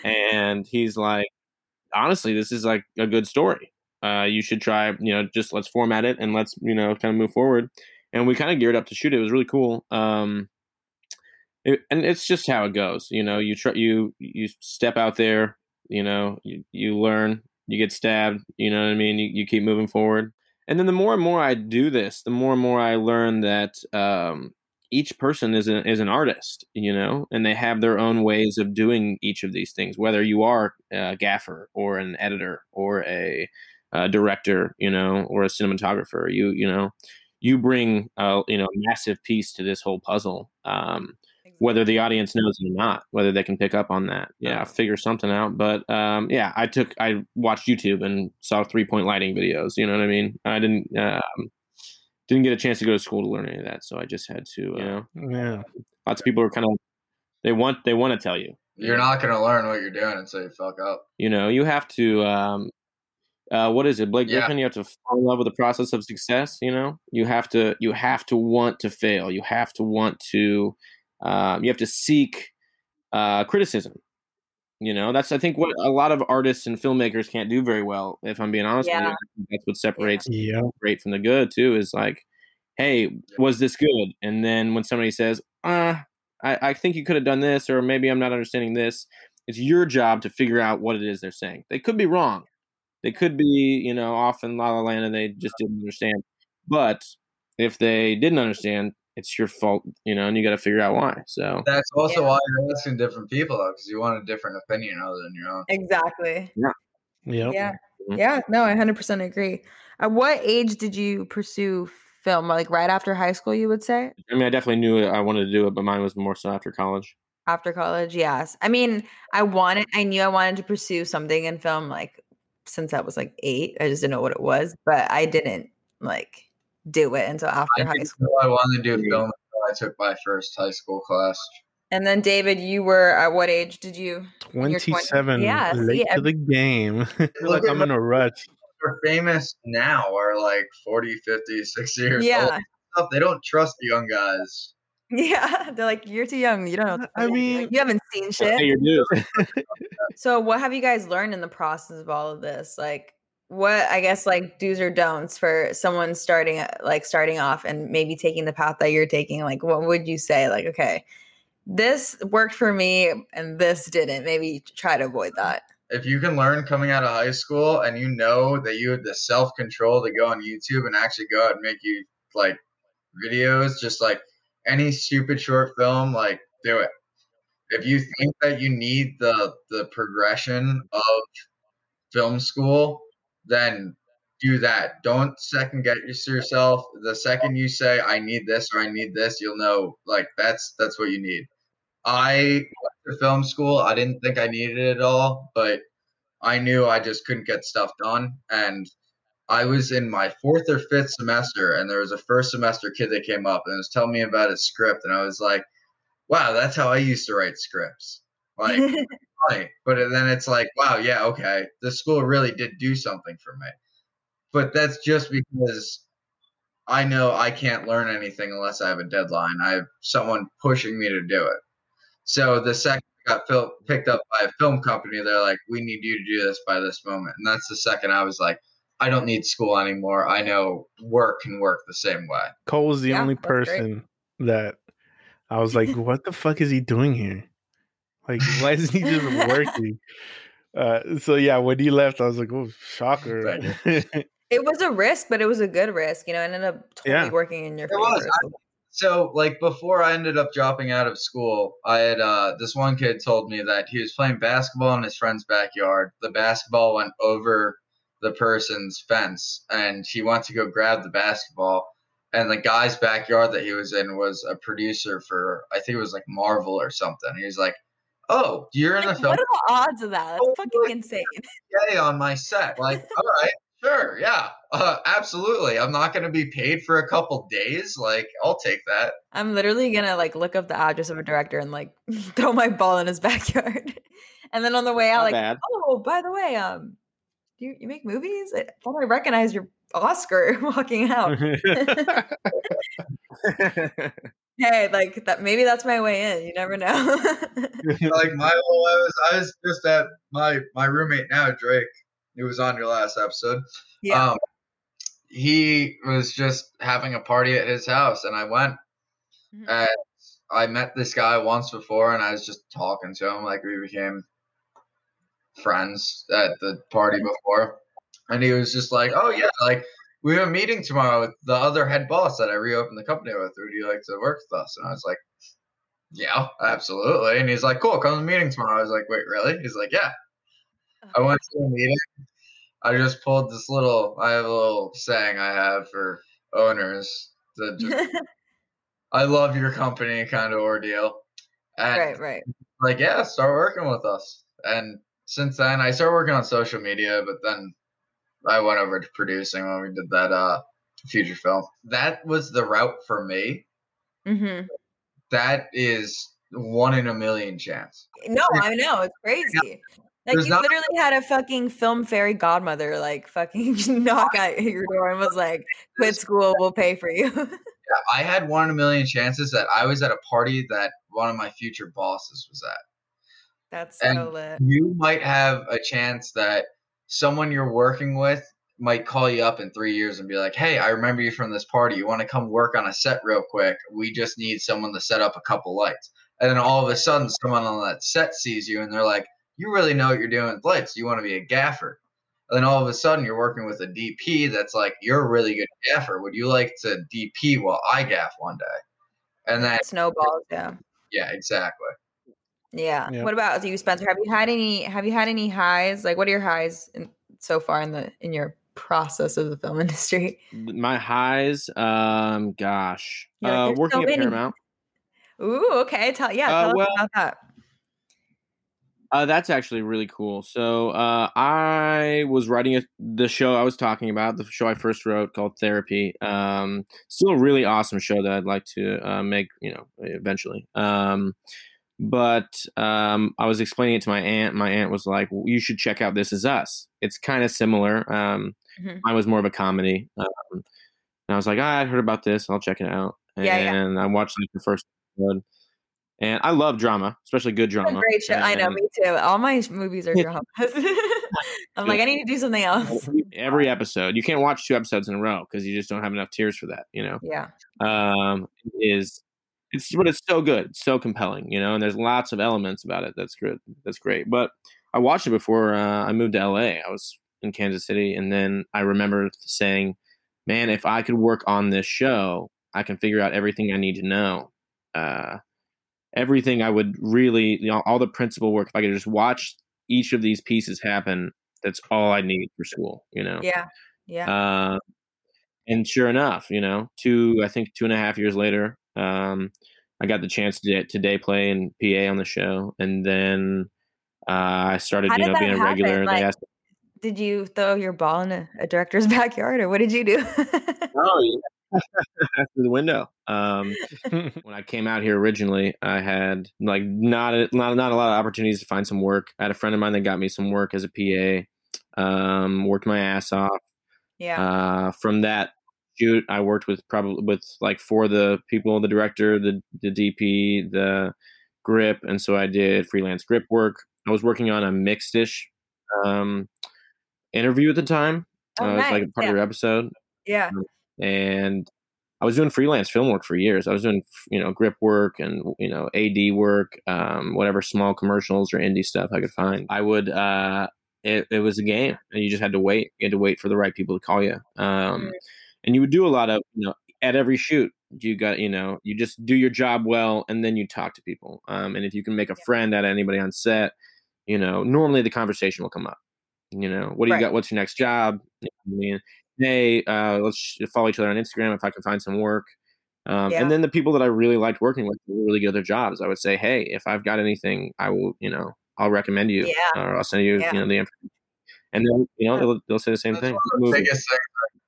E: And he's like, honestly, this is like a good story. Uh, you should try, you know, just let's format it and let's, you know, kind of move forward and we kind of geared up to shoot it. It was really cool. Um, it, and it's just how it goes. You know, you try, you you step out there. You know, you you learn. You get stabbed. You know what I mean. You you keep moving forward. And then the more and more I do this, the more and more I learn that um, each person is is an artist. You know, and they have their own ways of doing each of these things. Whether you are a gaffer or an editor or a, a director, you know, or a cinematographer, you you know you bring a you know massive piece to this whole puzzle um, whether the audience knows it or not whether they can pick up on that. Yeah figure something out. But um, yeah i took i watched youtube and saw three point lighting videos you know what i mean? I didn't um, didn't get a chance to go to school to learn any of that so i just had to you know
C: yeah.
E: lots of people are kind of they want they want to tell you.
D: You're not going to learn what you're doing until you fuck up.
E: You know you have to um, uh, what is it, Blake yeah. Griffin? You have to fall in love with the process of success. You know, you have to you have to want to fail. You have to want to um, you have to seek uh, criticism. You know, that's I think what a lot of artists and filmmakers can't do very well. If I'm being honest, yeah. that's what separates
C: yeah.
E: great from the good too. Is like, hey, was this good? And then when somebody says, uh, I, I think you could have done this, or maybe I'm not understanding this. It's your job to figure out what it is they're saying. They could be wrong they could be, you know, off in La La Land and they just didn't understand. But if they didn't understand, it's your fault, you know, and you got to figure out why. So
D: that's also yeah. why you're asking different people, though, because you want a different opinion other than your own.
B: Exactly.
E: Yeah.
C: Yep.
B: Yeah. Mm-hmm. Yeah. No, I 100% agree. At what age did you pursue film? Like right after high school, you would say?
E: I mean, I definitely knew I wanted to do it, but mine was more so after college.
B: After college, yes. I mean, I wanted, I knew I wanted to pursue something in film, like since I was like eight. I just didn't know what it was, but I didn't like do it until after I high school.
D: I wanted to do mm-hmm. film. I took my first high school class.
B: And then David, you were at what age did you?
C: Twenty-seven. Yeah, late see, to the game. like I'm in a rush.
D: Are famous now are like 40, 50, 60 years yeah. old. They don't trust young guys.
B: Yeah, they're like, you're too young. You don't know. I mean, like, you haven't seen shit. so, what have you guys learned in the process of all of this? Like, what I guess like do's or don'ts for someone starting uh, like starting off and maybe taking the path that you're taking. Like, what would you say? Like, okay, this worked for me and this didn't. Maybe try to avoid that.
D: If you can learn coming out of high school and you know that you have the self control to go on YouTube and actually go out and make you like videos, just like any stupid short film, like do it. If you think that you need the the progression of film school, then do that. Don't second guess yourself. The second you say I need this or I need this, you'll know like that's that's what you need. I went to film school. I didn't think I needed it at all, but I knew I just couldn't get stuff done and I was in my fourth or fifth semester, and there was a first semester kid that came up and was telling me about his script, and I was like, "Wow, that's how I used to write scripts." Like, funny, but then it's like, "Wow, yeah, okay, the school really did do something for me." But that's just because I know I can't learn anything unless I have a deadline. I have someone pushing me to do it. So the second I got fil- picked up by a film company, they're like, "We need you to do this by this moment," and that's the second I was like I don't need school anymore. I know work can work the same way.
C: Cole was the yeah, only person great. that I was like, what the fuck is he doing here? Like, why isn't he just working? Uh, so yeah, when he left, I was like, oh, shocker.
B: it was a risk, but it was a good risk. You know, it ended up totally yeah. working in your favor. Was.
D: I, so like before I ended up dropping out of school, I had uh, this one kid told me that he was playing basketball in his friend's backyard. The basketball went over the person's fence and she went to go grab the basketball and the guy's backyard that he was in was a producer for I think it was like Marvel or something. He's like, "Oh, you're in the film."
B: What are the odds of that? That's oh, fucking insane.
D: Yay on my set. Like, all right, sure, yeah, uh, absolutely. I'm not going to be paid for a couple days. Like, I'll take that.
B: I'm literally gonna like look up the address of a director and like throw my ball in his backyard, and then on the way out, not like, bad. oh, by the way, um, you, you make movies? I thought I recognized your Oscar walking out. hey, like that maybe that's my way in. You never know.
D: like my whole I was I was just at my my roommate now, Drake, who was on your last episode. Yeah. Um, he was just having a party at his house and I went mm-hmm. and I met this guy once before and I was just talking to him like we became friends at the party before, and he was just like, "Oh yeah, like we have a meeting tomorrow with the other head boss that I reopened the company with. Would you like to work with us?" And I was like, "Yeah, absolutely." And he's like, "Cool, come to the meeting tomorrow." I was like, "Wait, really?" He's like, "Yeah." I went to the meeting. I just pulled this little. I have a little saying I have for owners that just, I love your company kind of ordeal.
B: And right, right.
D: Like, yeah, start working with us. And since then, I started working on social media, but then I went over to producing when we did that uh, feature film. That was the route for me. Mm-hmm. That is one in a million chance.
B: No, I know it's crazy. Like There's you not- literally had a fucking film fairy godmother like fucking knock at your door and was like, "Quit school, we'll pay for you." yeah,
D: I had one in a million chances that I was at a party that one of my future bosses was at.
B: That's so and lit.
D: You might have a chance that someone you're working with might call you up in three years and be like, "Hey, I remember you from this party. You want to come work on a set real quick? We just need someone to set up a couple lights." And then all of a sudden, someone on that set sees you and they're like, "You really know what you're doing with lights. You want to be a gaffer." And then all of a sudden, you're working with a DP that's like, "You're a really good gaffer. Would you like to DP while I gaff one day?" And that
B: snowballs. Yeah.
D: Yeah, exactly.
B: Yeah. yeah. What about you, Spencer? Have you had any? Have you had any highs? Like, what are your highs in, so far in the in your process of the film industry?
E: My highs, um, gosh, uh, working so at Paramount.
B: Ooh, okay. Tell yeah, tell uh, well, us about that.
E: Uh, that's actually really cool. So uh, I was writing a, the show I was talking about, the show I first wrote called Therapy. Um, still a really awesome show that I'd like to uh, make, you know, eventually. Um, but um, I was explaining it to my aunt. My aunt was like, well, "You should check out This Is Us. It's kind of similar. Um, mm-hmm. Mine was more of a comedy." Um, and I was like, ah, "I heard about this. I'll check it out." And yeah, yeah. I watched like the first episode and I love drama, especially good drama.
B: great show.
E: And,
B: I know, me too. All my movies are dramas. I'm like, I need to do something else.
E: Every episode, you can't watch two episodes in a row because you just don't have enough tears for that. You know.
B: Yeah.
E: Um, is it's but it's so good, it's so compelling. You know, and there's lots of elements about it that's good. That's great. But I watched it before uh, I moved to LA. I was in Kansas City, and then I remember saying, "Man, if I could work on this show, I can figure out everything I need to know." Uh, everything I would really, you know, all the principal work, if I could just watch each of these pieces happen, that's all I need for school, you know?
B: Yeah. Yeah.
E: Uh, and sure enough, you know, two, I think two and a half years later, um, I got the chance to, to day play and PA on the show. And then uh, I started, How you know, being a regular. Like, asked,
B: did you throw your ball in a, a, director's backyard or what did you do?
E: oh, yeah. through the window. Um, when I came out here originally, I had like not a, not not a lot of opportunities to find some work. I had a friend of mine that got me some work as a PA. Um, worked my ass off.
B: Yeah.
E: Uh, from that shoot, I worked with probably with like four of the people, the director, the the DP, the grip, and so I did freelance grip work. I was working on a mixed dish um, interview at the time. Oh, uh, nice. It's like a part yeah. of your episode.
B: Yeah.
E: Um, and I was doing freelance film work for years. I was doing you know grip work and you know AD work, um, whatever small commercials or indie stuff I could find. I would. Uh, it, it was a game, and you just had to wait. You had to wait for the right people to call you. Um, mm-hmm. And you would do a lot of you know at every shoot. You got you know you just do your job well, and then you talk to people. Um, and if you can make a friend out of anybody on set, you know normally the conversation will come up. You know what do you right. got? What's your next job? I mean, hey, uh, let's follow each other on Instagram if I can find some work. Um, yeah. And then the people that I really liked working with really good at their jobs. I would say, hey, if I've got anything, I will, you know, I'll recommend you,
B: yeah.
E: or I'll send you, yeah. you know, the information. And then, you know, they'll, they'll say the same
D: That's
E: thing.
D: the biggest thing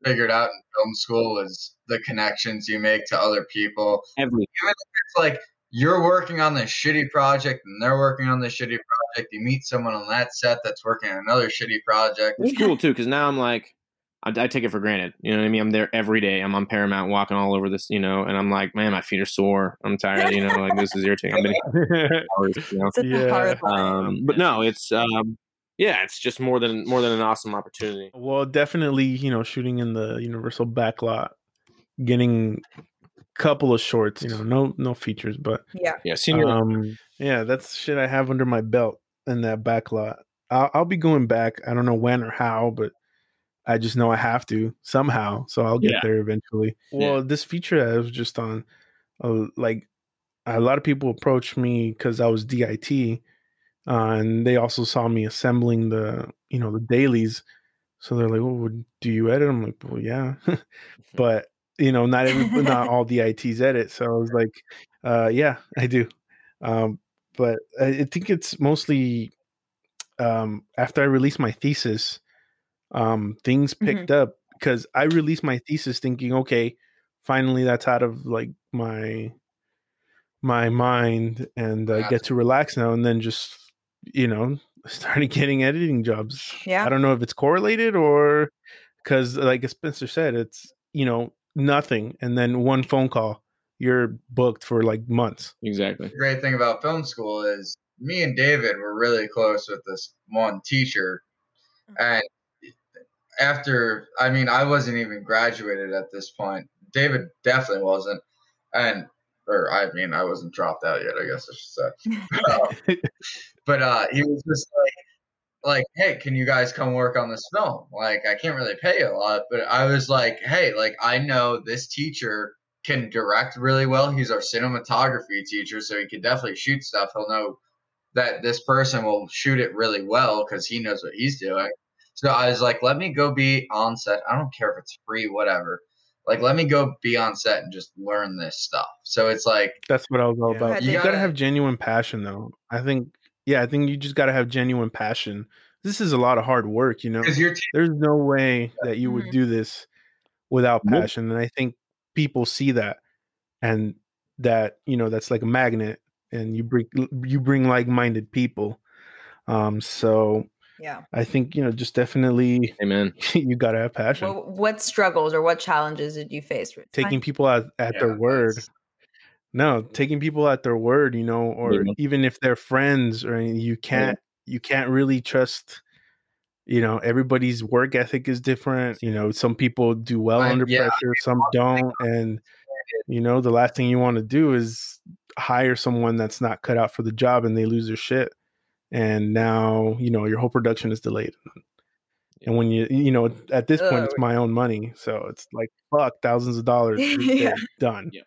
D: I figured out in film school is the connections you make to other people.
E: Every
D: even if it's like you're working on this shitty project and they're working on this shitty project, you meet someone on that set that's working on another shitty project.
E: It's cool too because now I'm like, I, I, take it for granted. You know what I mean? I'm there every day. I'm on Paramount walking all over this, you know, and I'm like, man, my feet are sore. I'm tired. You know, like this is irritating. I've been hours, you know?
B: yeah.
E: Um, but no, it's um, yeah, it's just more than more than an awesome opportunity.
C: Well, definitely, you know, shooting in the Universal backlot, getting a couple of shorts. You know, no no features, but
B: yeah,
E: yeah, senior.
C: Um, yeah, that's shit I have under my belt in that backlot. I'll, I'll be going back. I don't know when or how, but I just know I have to somehow, so I'll get yeah. there eventually. Well, yeah. this feature I was just on, uh, like a lot of people approached me because I was DIT, uh, and they also saw me assembling the you know the dailies. So they're like, "Well, do you edit?" I'm like, "Well, yeah," but you know, not every, not all DITs edit. So I was like, uh, "Yeah, I do," um, but I think it's mostly um, after I released my thesis um, things picked mm-hmm. up because I released my thesis thinking, okay, finally that's out of like my my mind and I uh, get to relax now, and then just you know started getting editing jobs.
B: Yeah,
C: I don't know if it's correlated or because like Spencer said, it's you know nothing, and then one phone call, you're booked for like months.
E: Exactly.
D: The great thing about film school is me and David were really close with this one teacher, mm-hmm. and after I mean I wasn't even graduated at this point. David definitely wasn't, and or I mean I wasn't dropped out yet. I guess I should say. but uh, he was just like, like, hey, can you guys come work on this film? Like, I can't really pay you a lot, but I was like, hey, like I know this teacher can direct really well. He's our cinematography teacher, so he can definitely shoot stuff. He'll know that this person will shoot it really well because he knows what he's doing. So I was like, let me go be on set. I don't care if it's free, whatever. Like, let me go be on set and just learn this stuff. So it's like
C: that's what I was all
B: Yeah.
C: about.
B: You
C: You
B: gotta-
C: gotta have genuine passion, though. I think, yeah, I think you just gotta have genuine passion. This is a lot of hard work, you know.
D: because you're
C: There's no way that you would
B: Mhm.
C: do this without
E: Nope.
C: passion, and I think people see that, and that you know that's like a magnet, and you bring you bring like-minded people. Um, so
B: Yeah.
C: I think you know just definitely
E: Amen.
C: you gotta have passion.
B: What, what struggles or what challenges did you face? with
C: taking people at, at
D: Yeah,
C: their word.
D: that's-
C: No, taking people at their word, you know, or
E: Yeah.
C: even if they're friends or you can't you can't really trust you know, everybody's work ethic is different. You know, some people do well
D: I-
C: under
D: yeah,
C: pressure, some don't. And you know, the last thing you want to do is hire someone that's not cut out for the job and they lose their shit. And now, you know, your whole production is delayed. And when you, you know, at this point, it's my own money, so it's like fuck, thousands of dollars,
B: Yeah.
C: done.
E: Yeah.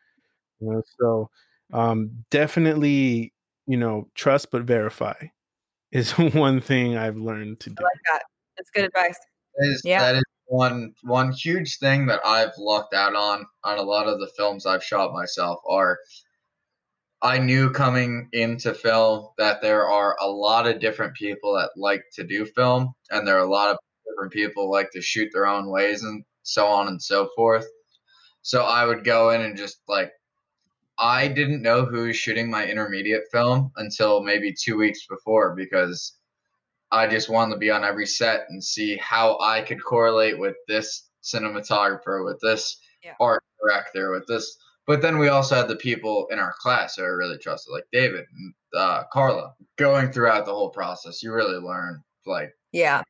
C: You know, so um, definitely, you know, trust but verify is one thing I've learned to do.
B: I like that. That's good advice.
D: That is,
B: Yeah.
D: that is one one huge thing that I've lucked out on on a lot of the films I've shot myself are I knew coming into film that there are a lot of different people that like to do film and there are a lot of different people like to shoot their own ways and so on and so forth. So I would go in and just like I didn't know who was shooting my intermediate film until maybe 2 weeks before because I just wanted to be on every set and see how I could correlate with this cinematographer, with this
B: Yeah.
D: art director, with this. But then we also had the people in our class who I really trusted, like David and uh, Carla. Going throughout the whole process, you really learn. Like
B: Yeah.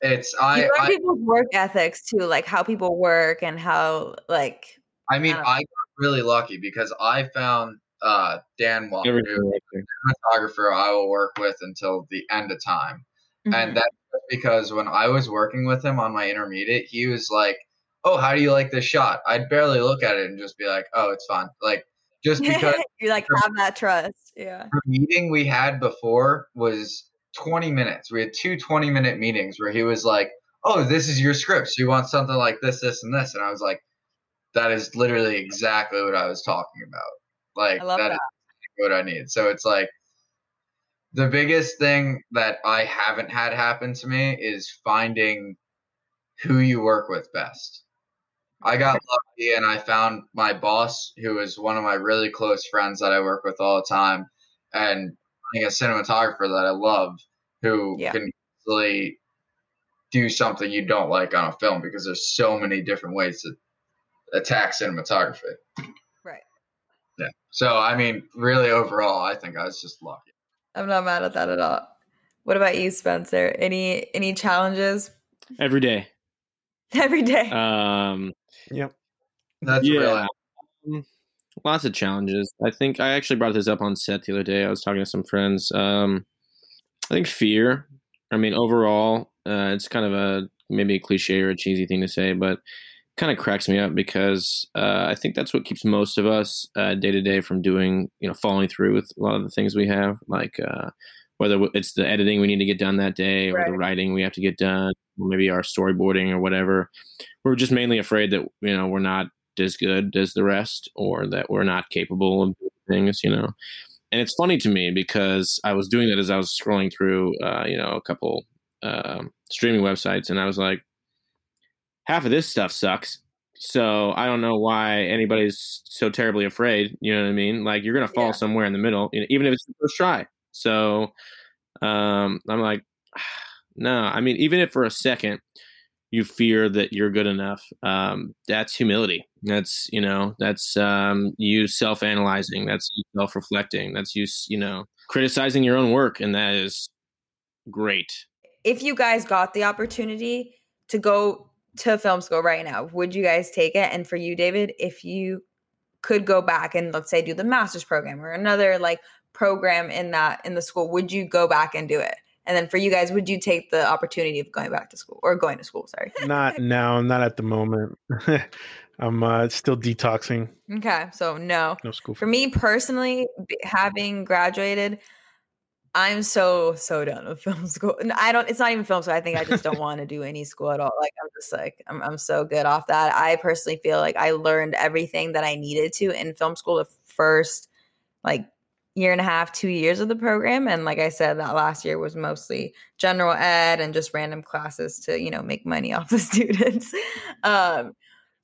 D: it's
B: You
D: I
B: learn
D: I,
B: people's work ethics too, like how people work and how like
D: I mean
B: I
D: I got really lucky because I found uh, Dan Walker, who
E: Everything right
D: cinematographer I will work with until the end of time.
B: mhm.
D: And that's because when I was working with him on my intermediate, he was like, "Oh, how do you like this shot?" I'd barely look at it and just be like, "Oh, it's fine." Like just because
B: you like have that trust. Yeah.
D: the meeting we had before was 20 minutes. We had two 20 minute meetings where he was like, "Oh, this is your script. So you want something like this, this, and this," and I was like, "That is literally exactly what I was talking about. Like that
B: that.
D: is what I need." So it's like the biggest thing that I haven't had happen to me is finding who you work with best. I got lucky and I found my boss, who is one of my really close friends that I work with all the time, and a cinematographer that I love who
B: Yeah.
D: can easily do something you don't like on a film because there's so many different ways to attack cinematography.
B: Right.
D: Yeah. So I mean, really overall, I think I was just lucky.
B: I'm not mad at that at all. What about you, Spencer? Any any challenges
E: Every day.
B: every day?
E: Um,
C: Yep.
D: That's
E: yeah.
D: really
E: Um, Lots of challenges. I think I actually brought this up on set the other day. I was talking to some friends. Um, I think fear. I mean, overall, uh, it's kind of a maybe a cliche or a cheesy thing to say, but kind of cracks me up because uh, I think that's what keeps most of us day to day from doing, you know, following through with a lot of the things we have, like uh, whether it's the editing we need to get done that day or the writing we have to get done, or maybe our storyboarding or whatever. We're just mainly afraid that you know we're not as good as the rest or that we're not capable of doing things, you know. And it's funny to me because I was doing that as I was scrolling through, uh, you know, a couple um streaming websites, and I was like, half of this stuff sucks. So I don't know why anybody's so terribly afraid. You know what I mean? Like you're gonna fall
B: Yeah.
E: somewhere in the middle, you know, even if it's the first try. So um, I'm like, no. I mean, even if for a second you fear that you're good enough, um, that's humility. That's you know, that's um, you self-analyzing. That's you self-reflecting. That's you you know criticizing your own work, and that is great.
B: if you guys got the opportunity to go to film school right now, would you guys take it? And for you, David, if you could go back and let's say do the master's program or another like program in that in the school, would you go back and do it? And then for you guys, would you take the opportunity of going back to school or going to school? Sorry.
C: Not now, not at the moment. I'm uh, still detoxing.
B: Okay, so no.
C: No school
B: For me personally, having graduated, I'm so so done with film school. I don't. It's not even film school. I think I just don't want to do any school at all. Like I'm just like I'm. I'm so good off that. I personally feel like I learned everything that I needed to in film school the first like year and a half, two years of the program. And like I said, that last year was mostly general ed and just random classes to you know make money off the students. um,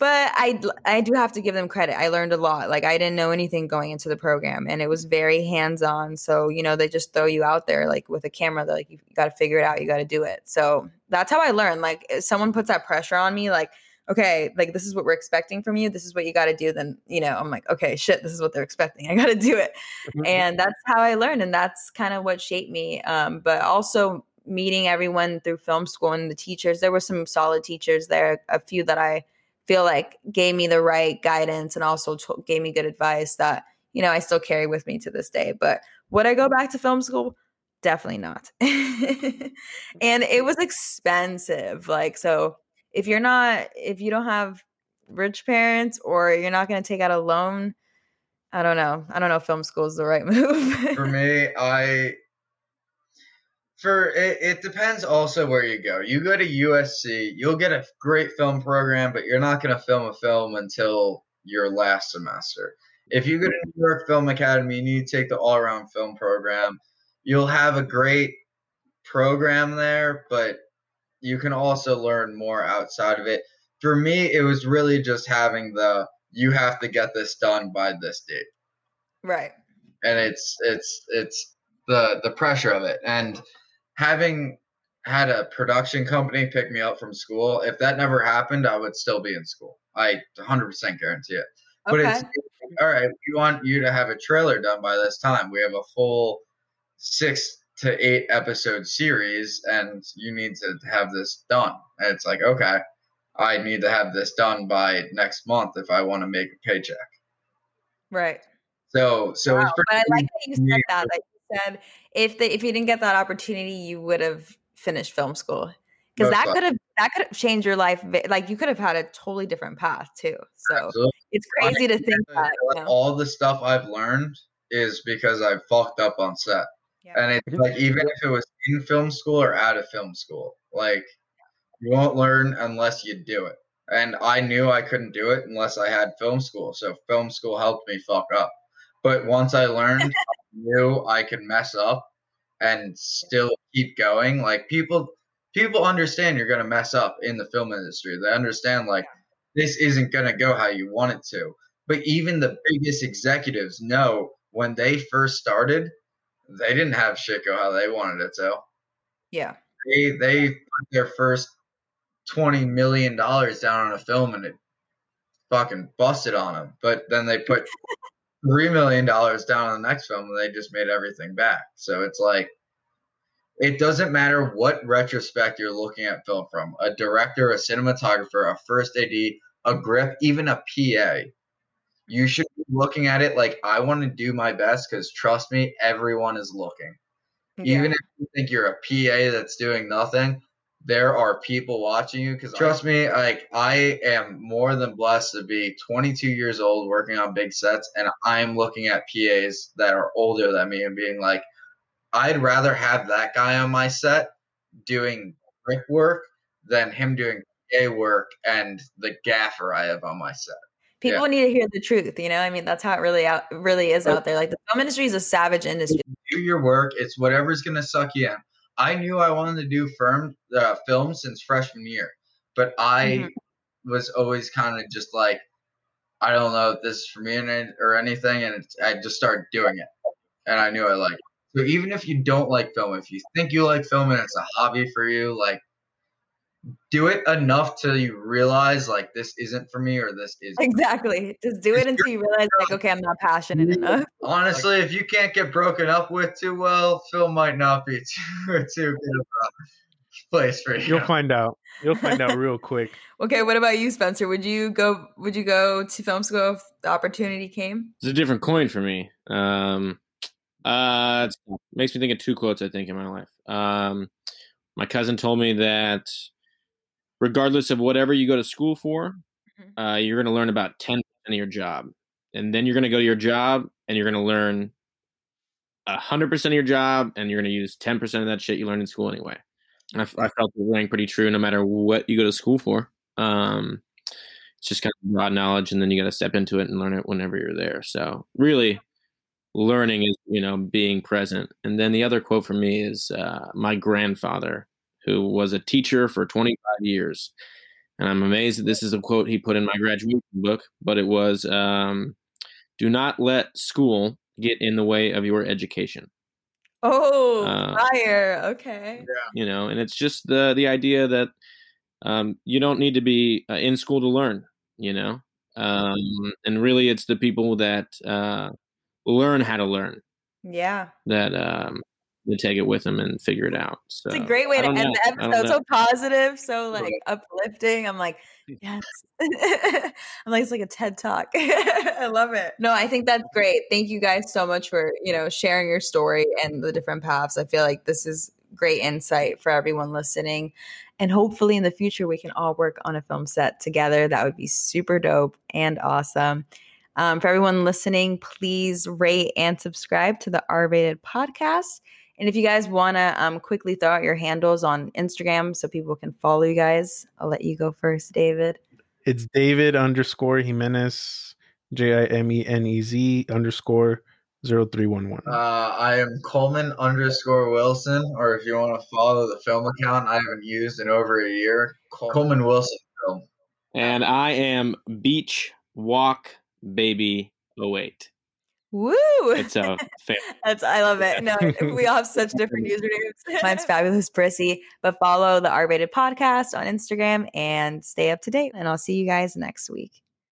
B: but I I do have to give them credit. I learned a lot. Like I didn't know anything going into the program, and it was very hands on. So you know they just throw you out there like with a camera. They're like you got to figure it out. You got to do it. So that's how I learned. Like if someone puts that pressure on me, like okay, like this is what we're expecting from you. This is what you got to do. Then you know I'm like okay, shit, this is what they're expecting. I got to do it, mm-hmm. and that's how I learned, and that's kind of what shaped me. Um, but also meeting everyone through film school and the teachers. There were some solid teachers there. A few that I feel like gave me the right guidance and also t- gave me good advice that you know I still carry with me to this day. But would I go back to film school? Definitely not. and it was expensive. Like so if you're not if you don't have rich parents or you're not going to take out a loan, I don't know. I don't know if film school is the right move.
D: For me, I for it, it depends also where you go. You go to USC, you'll get a great film program, but you're not going to film a film until your last semester. If you go to New York Film Academy and you take the all around film program, you'll have a great program there, but you can also learn more outside of it. For me, it was really just having the you have to get this done by this date.
B: Right.
D: And it's it's it's the the pressure of it. And having had a production company pick me up from school, if that never happened, I would still be in school. I 100% guarantee it. Okay. But it's all right. We want you to have a trailer done by this time. We have a full six to eight episode series, and you need to have this done. And it's like, okay, I need to have this done by next month if I want to make a paycheck.
B: Right.
D: So, so
B: wow, but I like that you said that. Like you said, if the if you didn't get that opportunity, you would have finished film school because that could have that could have changed your life. Like you could have had a totally different path too. So Absolutely. it's crazy to think that
D: you know? all the stuff I've learned is because I fucked up on set. And it's like even if it was in film school or out of film school, like you won't learn unless you do it. And I knew I couldn't do it unless I had film school. So film school helped me fuck up. But once I learned, I knew I could mess up and still keep going. Like people people understand you're gonna mess up in the film industry. They understand like this isn't gonna go how you want it to. But even the biggest executives know when they first started, they didn't have shit go how they wanted it to.
B: Yeah.
D: They they put their first twenty million dollars down on a film and it fucking busted on them. But then they put three million dollars down on the next film and they just made everything back. So it's like it doesn't matter what retrospect you're looking at film from a director, a cinematographer, a first AD, a grip, even a PA. You should looking at it like I want to do my best because trust me, everyone is looking. Yeah. Even if you think you're a PA that's doing nothing, there are people watching you because trust me like i am more than blessed to be 22 years old working on big sets and i'm looking at pas that are older than me and being like i'd rather have that guy on my set doing brick work than him doing pa work and the gaffer i have on my set
B: people yeah. need to hear the truth you know i mean that's how it really out really is out there like the film industry is a savage industry
D: do your work it's whatever's going to suck you in I knew I wanted to do firm uh, film since freshman year, but I mm-hmm. was always kind of just like, I don't know if this is for me or anything, and I just started doing it, and I knew I liked. It. So even if you don't like film, if you think you like film and it's a hobby for you, like do it enough till you realize like this isn't for me or this is
B: exactly. Just do it until you realize like okay i'm not passionate enough.
D: Honestly if you can't get broken up with too well phil might not be too too good of a place for you.
C: You'll find out. You'll find out real quick.
B: Okay what about you spencer? Would you go would you go to film school if the opportunity came?
E: It's a different coin for me. Um uh it makes me think of two quotes i think in my life. Um my cousin told me that regardless of whatever you go to school for, mm-hmm. uh, you're going to learn about 10% of your job. And then you're going to go to your job and you're going to learn hundred percent of your job, and you're going to use ten percent of that shit you learned in school anyway. And I, I felt the rang pretty true, no matter what you go to school for. Um, it's just kind of broad knowledge, and then you got to step into it and learn it whenever you're there. So really, learning is you know being present. And then the other quote from me is uh, my grandfather, who was a teacher for 25 years, and I'm amazed that this is a quote he put in my graduation book, but it was, um, "Do not let school get in the way of your education."
B: Oh, uh, fire! Okay.
E: You know, and it's just the the idea that um, you don't need to be uh, in school to learn. You know, um, and really, it's the people that uh, learn how to learn.
B: Yeah.
E: That um, they take it with them and figure it out. So
B: it's a great way to end know. the episode. So positive, so like uplifting. I'm like, yes. I'm like, it's like a TED talk. I love it. No, I think that's great. Thank you guys so much for, you know, sharing your story and the different paths. I feel like this is great insight for everyone listening. And hopefully in the future, we can all work on a film set together. That would be super dope and awesome. Um, for everyone listening, please rate and subscribe to the R Rated podcast. And if you guys want to um, quickly throw out your handles on Instagram so people can follow you guys, I'll let you go first, David.
C: It's David underscore Jimenez, J I M E N E Z underscore 0311.
D: Uh, I am Coleman underscore Wilson, or if you want to follow the film account I haven't used in over a year, Coleman Wilson Film.
E: And I am Beach Walk Baby 08.
B: Woo!
E: It's a.
B: That's I love it. No, we all have such different usernames. Mine's fabulous Prissy, but follow the R Rated podcast on Instagram and stay up to date. And I'll see you guys next week.